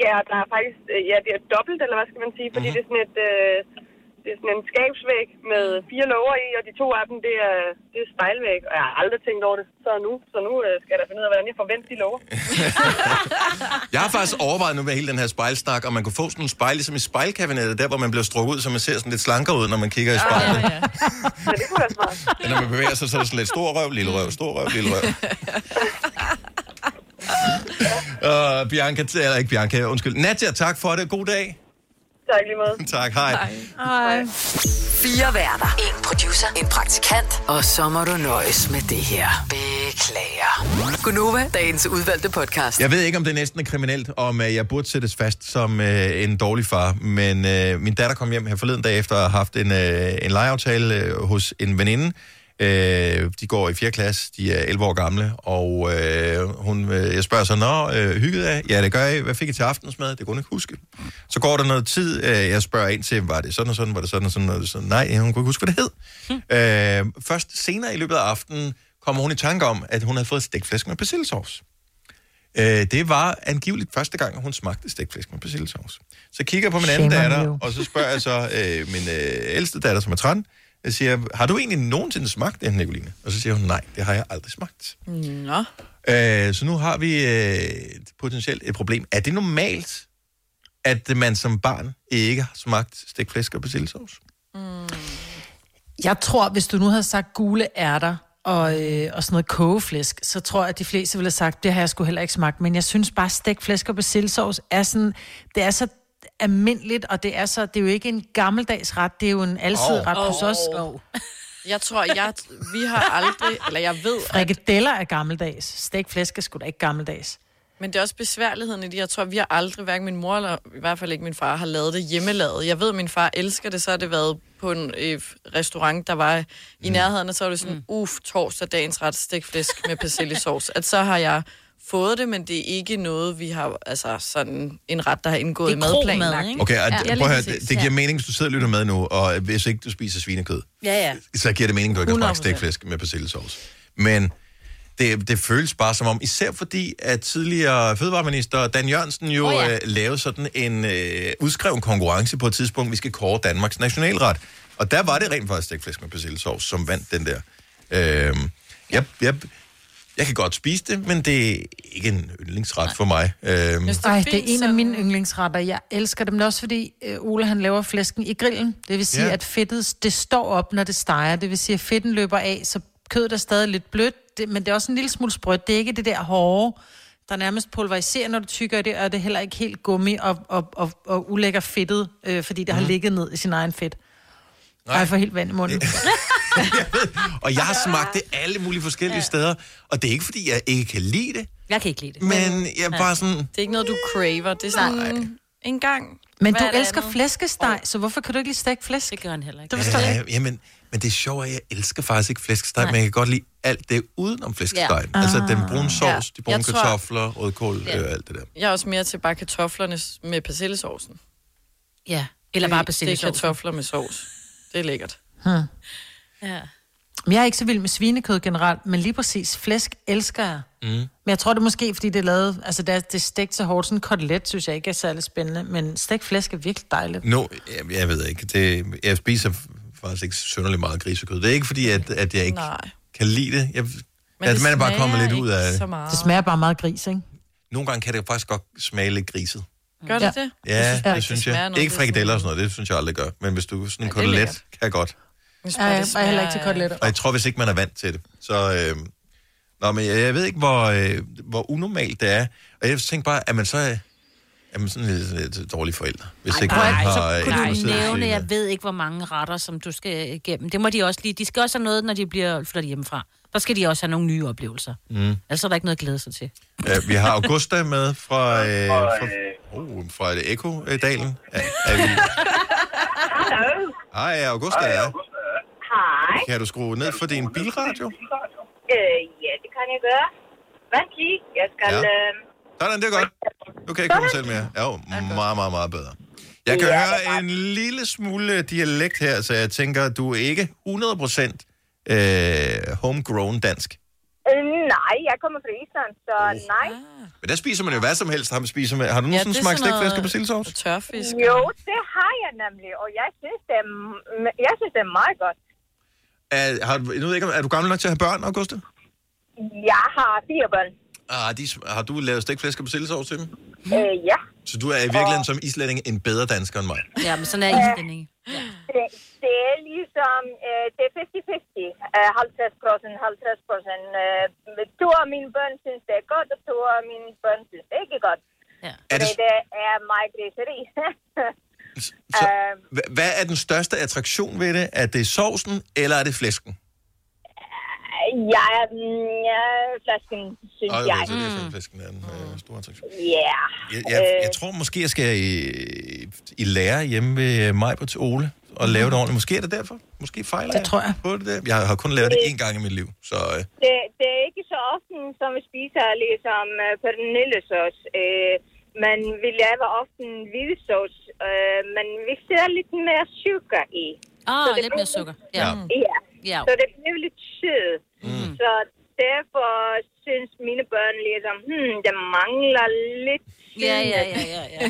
Ja, der er faktisk, øh, ja, det er dobbelt, eller hvad skal man sige, fordi mm-hmm. det er sådan et, øh, det er sådan en skabsvæg med fire låger i, og de to af dem, det er, det er spejlvæg, og jeg har aldrig tænkt over det så nu, så nu øh, skal jeg da finde ud af, hvordan jeg forventer de låger. Jeg har faktisk overvejet nu med hele den her spejlsnak, om man kunne få sådan en spejl, ligesom i spejlkabinettet, der hvor man bliver strukket ud, så man ser sådan lidt slankere ud, når man kigger i spejlet. ja, det kunne være smart. Ja, når man bevæger sig, så er det sådan lidt stor røv, lille røv, stor røv, lille røv. Uh, Bianca, eller ikke Bianca, undskyld. Nadja, tak for det. God dag. Tak lige måde. Tak, hej. Hej. Fire værter. En producer. En praktikant. Og så må du nøjes med det her. Beklager. Gunova, dagens udvalgte podcast. Jeg ved ikke, om det næsten er kriminelt, om uh, jeg burde sættes fast som uh, en dårlig far, men uh, min datter kom hjem her forleden dag efter at have haft en, uh, en legeaftale uh, hos en veninde. Øh, de går i 4. klasse, de er 11 år gamle, og øh, hun, øh, jeg spørger så, Nå, øh, hyggede af? Ja, det gør jeg. Hvad fik I til aftensmad? Det kunne hun ikke huske. Så går der noget tid, øh, jeg spørger ind til, var det sådan og sådan, var det sådan og sådan, og sådan. Nej, hun kunne ikke huske, hvad det hed. Øh, først senere i løbet af aftenen kommer hun i tanke om, at hun havde fået stegflæsk med persillesovs. Øh, det var angiveligt første gang, hun smagte stegflæsk med persillesovs. Så kigger jeg på min anden Shame on datter, you. og så spørger jeg så øh, min øh, ældste datter, som er 13, jeg siger, har du egentlig nogensinde smagt det, Nicoline? Og så siger hun, nej, det har jeg aldrig smagt. Nå. Øh, så nu har vi øh, potentielt et problem. Er det normalt, at man som barn ikke har smagt stegt flæsk og persillesovs? Jeg tror, hvis du nu havde sagt gule ærter og, øh, og sådan noget kogeflæsk, så tror jeg, at de fleste ville have sagt, det har jeg sgu heller ikke smagt. Men jeg synes bare, stegt flæsk og persillesovs er sådan, det er så almindeligt, og det er så, det er jo ikke en gammeldags ret, det er jo en altid ret oh, hos os. Oh. Jeg tror, jeg, vi har aldrig, eller jeg ved, at, Frikadeller er gammeldags. Stegt flæsk er sgu da ikke gammeldags. men det er også besværligheden i det. Jeg tror, vi har aldrig, hverken min mor eller i hvert fald ikke min far, har lavet det hjemmelavet. Jeg ved, at min far elsker det, så har det været på en øh, restaurant, der var i nærheden, og så var det sådan, mm. uff, torsdag, dagens ret, stegt flæsk med persillesauce. At så har jeg fået det, men det er ikke noget, vi har, altså sådan en ret, der har indgået i er madplanen. ikke? Okay, og Ja, prøv at høre, det, det giver mening, hvis du sidder og lytter med nu, og hvis ikke du spiser svinekød, Ja, ja. så giver det mening, at du ikke har smagt 100%. stegt flæsk med persillesovs. Men det, det føles bare som om, især fordi, at tidligere fødevareminister Dan Jørgensen jo oh, ja. øh, lavede sådan en øh, udskreven konkurrence på et tidspunkt, vi skal kåre Danmarks nationalret. Og der var det rent faktisk stegt flæsk med persillesovs, som vandt den der. Øh, jeg, jeg, jeg kan godt spise det, men det er ikke en yndlingsret for mig. Øh, Ej, det er en af mine yndlingsretter. Jeg elsker dem. Det er også fordi, øh, Ole han laver flæsken i grillen. Det vil sige, Ja. at fedtet det står op, når det steger. Det vil sige, at fedten løber af, så kødet er stadig lidt blødt, det, men det er også en lille smule sprødt. Det er ikke det der hårde, der nærmest pulveriserer, når du tykker det, og det er heller ikke helt gummi og, og, og, og ulækker fedtet, øh, fordi det har Mhm. ligget ned i sin egen fedt. Nej. Nej. Ej, jeg får helt vand i munden. og jeg har smagt det alle mulige forskellige ja. steder, og det er ikke, fordi jeg ikke kan lide det, Jeg kan ikke lide det. men jeg er bare sådan... Det er ikke noget, du craver. Det er sådan en gang. Men du elsker flæskesteg, så hvorfor kan du ikke lide stegt flæsk? Det gør han heller ikke. Det forstår jeg Ja, ikke. jamen, men det er sjovt, at jeg elsker faktisk ikke flæskesteg, Nej. men jeg kan godt lide alt det udenom flæskesteg. Ja. Altså den Ah. brune sovs, Ja. ja. de brune Jeg tror- kartofler, rødkål, Ja. øh, alt det der. Jeg er også mere til bare kartoflerne med persillesovsen. Ja, eller bare Det er persillesovsen. kartofler med sovs. Det er lækkert. Hmm. Ja. Men jeg er ikke så vild med svinekød generelt, men lige præcis flæsk elsker jeg. Mm. Men jeg tror det er måske, fordi det er lavet, altså det er, det er stegt så hårdt, sådan en kotelet synes jeg ikke er særlig spændende, men stegt flæsk er virkelig dejligt. Nu, jeg, jeg ved ikke, det, jeg spiser faktisk ikke synderligt meget grisekød. Det er ikke fordi, at, at jeg ikke Nej. kan lide det. Jeg, Men altså, det man er bare kommet smager lidt ud af det. Det smager bare meget gris, ikke? Nogle gange kan det faktisk godt smage lidt griset. Gør det det? Ja, Jeg det, ikke, det synes jeg. noget, Ikke det er frikadeller og sådan noget, det synes jeg aldrig gør. Men hvis du sådan en Ja, kotelet, lækkert. kan jeg godt. Ja, jeg er heller ikke til koteletter. Og jeg tror, hvis ikke man er vant til det, så... Øh, nå, men jeg, jeg ved ikke, hvor, øh, hvor unormalt det er. Og jeg tænker bare, at man så er, er man sådan lidt, lidt dårlig forældre, hvis ikke man har så øh, kunne du introduceret nævne, jeg ved ikke, hvor mange retter, som du skal igennem. Det må de også lige. De skal også have noget, når de bliver flyttet hjemmefra. Der skal de også have nogle nye oplevelser. Mm. Ellers er der ikke noget at glæde sig til. Ja, vi har Augusta med fra, øh, fra, oh, fra det Eko-dalen. Ja, er vi... Hej, Augusta. Ja. Hej. Kan du skrue ned for din bilradio? Øh, ja, det kan jeg gøre. Vent lige. Jeg skal... Ja. Øh, Sådan, det er godt. Nu kan jeg ikke komme selv mere. Ja, jo, meget, meget, meget bedre. Jeg kan Ja, høre en lille smule dialekt her, så jeg tænker, du er ikke 100% øh, homegrown dansk. øh, Nej, jeg kommer fra Island, så nej. Men der spiser man jo hvad som helst. Har, man spiser med, har du nogensinde smagt stegflæsk og persillesovs? Tørfisk. Jo, det har jeg nemlig, og jeg synes, det er, jeg synes, det er meget godt. Er, har, du- nu ved jeg ikke, om- er du gammel nok til at have børn, Auguste? Jeg har fire børn. Ah, de, har du lavet stegflæsk og persillesovs til dem? Øh, ja. Så du er i virkeligheden som islænding en bedre dansker end mig. Ja, men sådan er islænding. Det, det er ligesom, øh, det er 50-50. Øh, 50 procent, 50 procent. Øh, to af mine børn synes, det er godt, og to af mine børn synes, det er ikke godt. Ja. Er det... det er meget griseri. Så, hva- hvad er den største attraktion ved det? Er det sovsen, eller er det flæsken? ja, mm, ja, flasken, synes Åh, jeg. så det er så flæsken, der er den øh, store attraktion. Ja. Jeg, jeg, jeg tror måske, jeg skal i, i lære hjemme ved mig på til Ole og lave det ordentligt. Måske er det derfor. Måske fejler Det tror jeg. på det der. Jeg har kun lavet det én gang i mit liv, så... Øh, Det, det er ikke så ofte, som vi spiser ligesom uh, pernillesauce. Uh, men vi laver ofte en hvidesauce, uh, men vi sætter lidt mere sukker i. Ah, Så det lidt mere sukker. Ja. Ja. Ja. Så det bliver lidt sød. Mm. Så derfor synes mine børn ligesom, hmm, der mangler lidt Ja, ja, ja, ja, ja.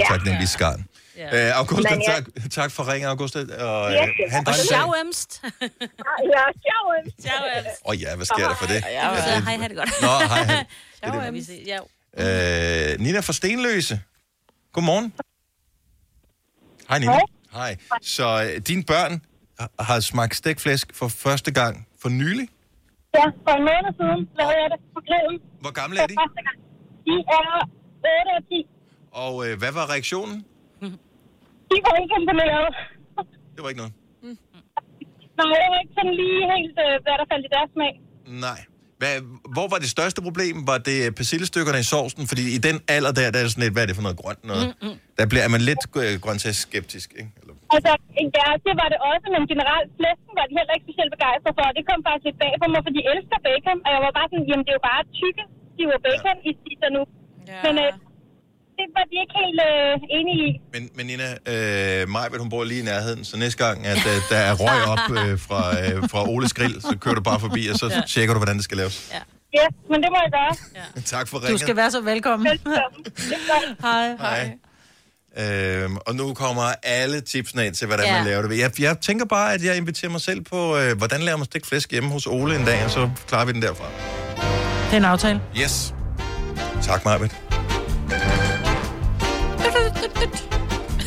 ja. taknemmelig skarn. Ja. Øh, Augusta, Men jeg- tak, tak for ringen, Augusta. Og, øh, Ja, ha' en Og sjovemst. Ja, ciao. Ciao. Åh oh, ja, hvad sker der for det? Ja, så hej, ha' det godt. Nå, hej, hej. Ses. Ja. Øh, Nina fra Stenløse. Godmorgen. Hej, Nina. Hej. Så øh, dine børn har- smagt stegflæsk for første gang for nylig. Ja, for en måned siden lavede jeg det på grillen. Hvor gamle er de? De er 8 og 10. Og øh, hvad var reaktionen? De var ikke imponeret. Det var ikke noget. Nej, det var ikke sådan lige helt, øh, hvad der faldt i deres smag. Nej. Hvad, hvor var det største problem? Var det persillestykkerne i sovsen? Fordi i den alder der, der er sådan lidt, hvad er det for noget grønt noget? Mm-hmm. Der bliver, er man lidt øh, grøntsagsskeptisk, ikke? Altså, ja, det var det også, men generelt flæsken var de heller ikke specielt begejstrede for. Det kom faktisk lidt bag på mig, for de elsker bacon. Og jeg var bare sådan, jamen det er jo bare tykke, de var bacon, ja. I spiser nu. Ja. Men øh, det var de ikke helt øh, enige i. Men, men Nina, øh, Majbet, hun bor lige i nærheden, så næste gang, at øh, der er røg op øh, fra, øh, fra Oles grill, så kører du bare forbi, og så Ja. tjekker du, hvordan det skal laves. Ja, yes, men det må jeg gøre. Ja. Tak for Du ringen. skal være så velkommen. Hej. Hej. Øhm, og nu kommer alle tipsene ind til, hvordan Ja. man laver det. Jeg, jeg tænker bare, at jeg inviterer mig selv på, øh, hvordan laver man stegt flæsk hjemme hos Ole en dag, og så klarer vi den derfra. Det er en aftale. Yes. Tak, Majbet.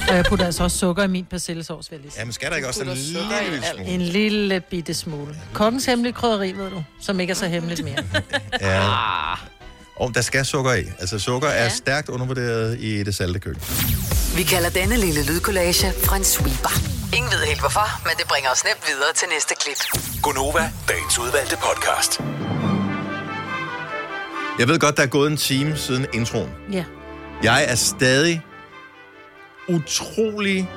Og jeg putter altså også sukker i min persillesovs, vil jeg lige sige. Jamen, skal der ikke også en lille smule? En lille bitte smule. Kokkens hemmelige krydderi, ved du, som ikke er så hemmeligt mere. Ja. Og der skal sukker i. Altså, sukker ja. er stærkt undervurderet i det salte køkken. Vi kalder denne lille lydkollage en sweeper. Ingen ved helt hvorfor, men det bringer os nemt videre til næste klip. Gonova, dagens udvalgte podcast. Jeg ved godt, der er gået en time siden introen. Ja. Jeg er stadig utrolig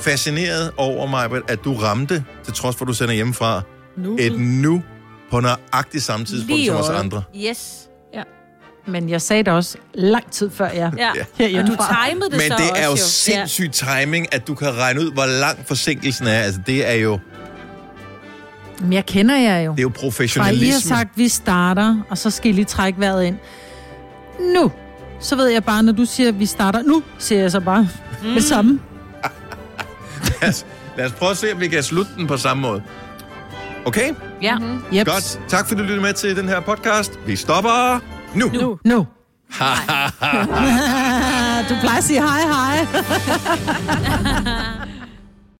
fascineret over mig, at du ramte, til trods for, at du sender hjemmefra, Nu. et nu på nøjagtigt samme tidspunkt Lige som os andre. Yes. Ja. Men jeg sagde det også lang tid før jeg Ja. herhjemmefra. Og du timede det Men så det er jo også, sindssyg timing, at du kan regne ud, hvor lang forsinkelsen er. Altså, det er jo, Men jeg kender jer jo. det er jo Fra I lige har professionalisme. sagt, vi starter, og så skal I lige trække vejret ind. Nu. Så ved jeg bare, når du siger, at vi starter nu, siger jeg så bare mm. det samme. lad, os, lad os prøve at se, om vi kan slutte den på samme måde. Okay? Ja. Mm-hmm. Yep. Godt. Tak fordi du lyttede med til den her podcast. Vi stopper nu. Nu. Nu. nu. du plejer at sige hej, hej.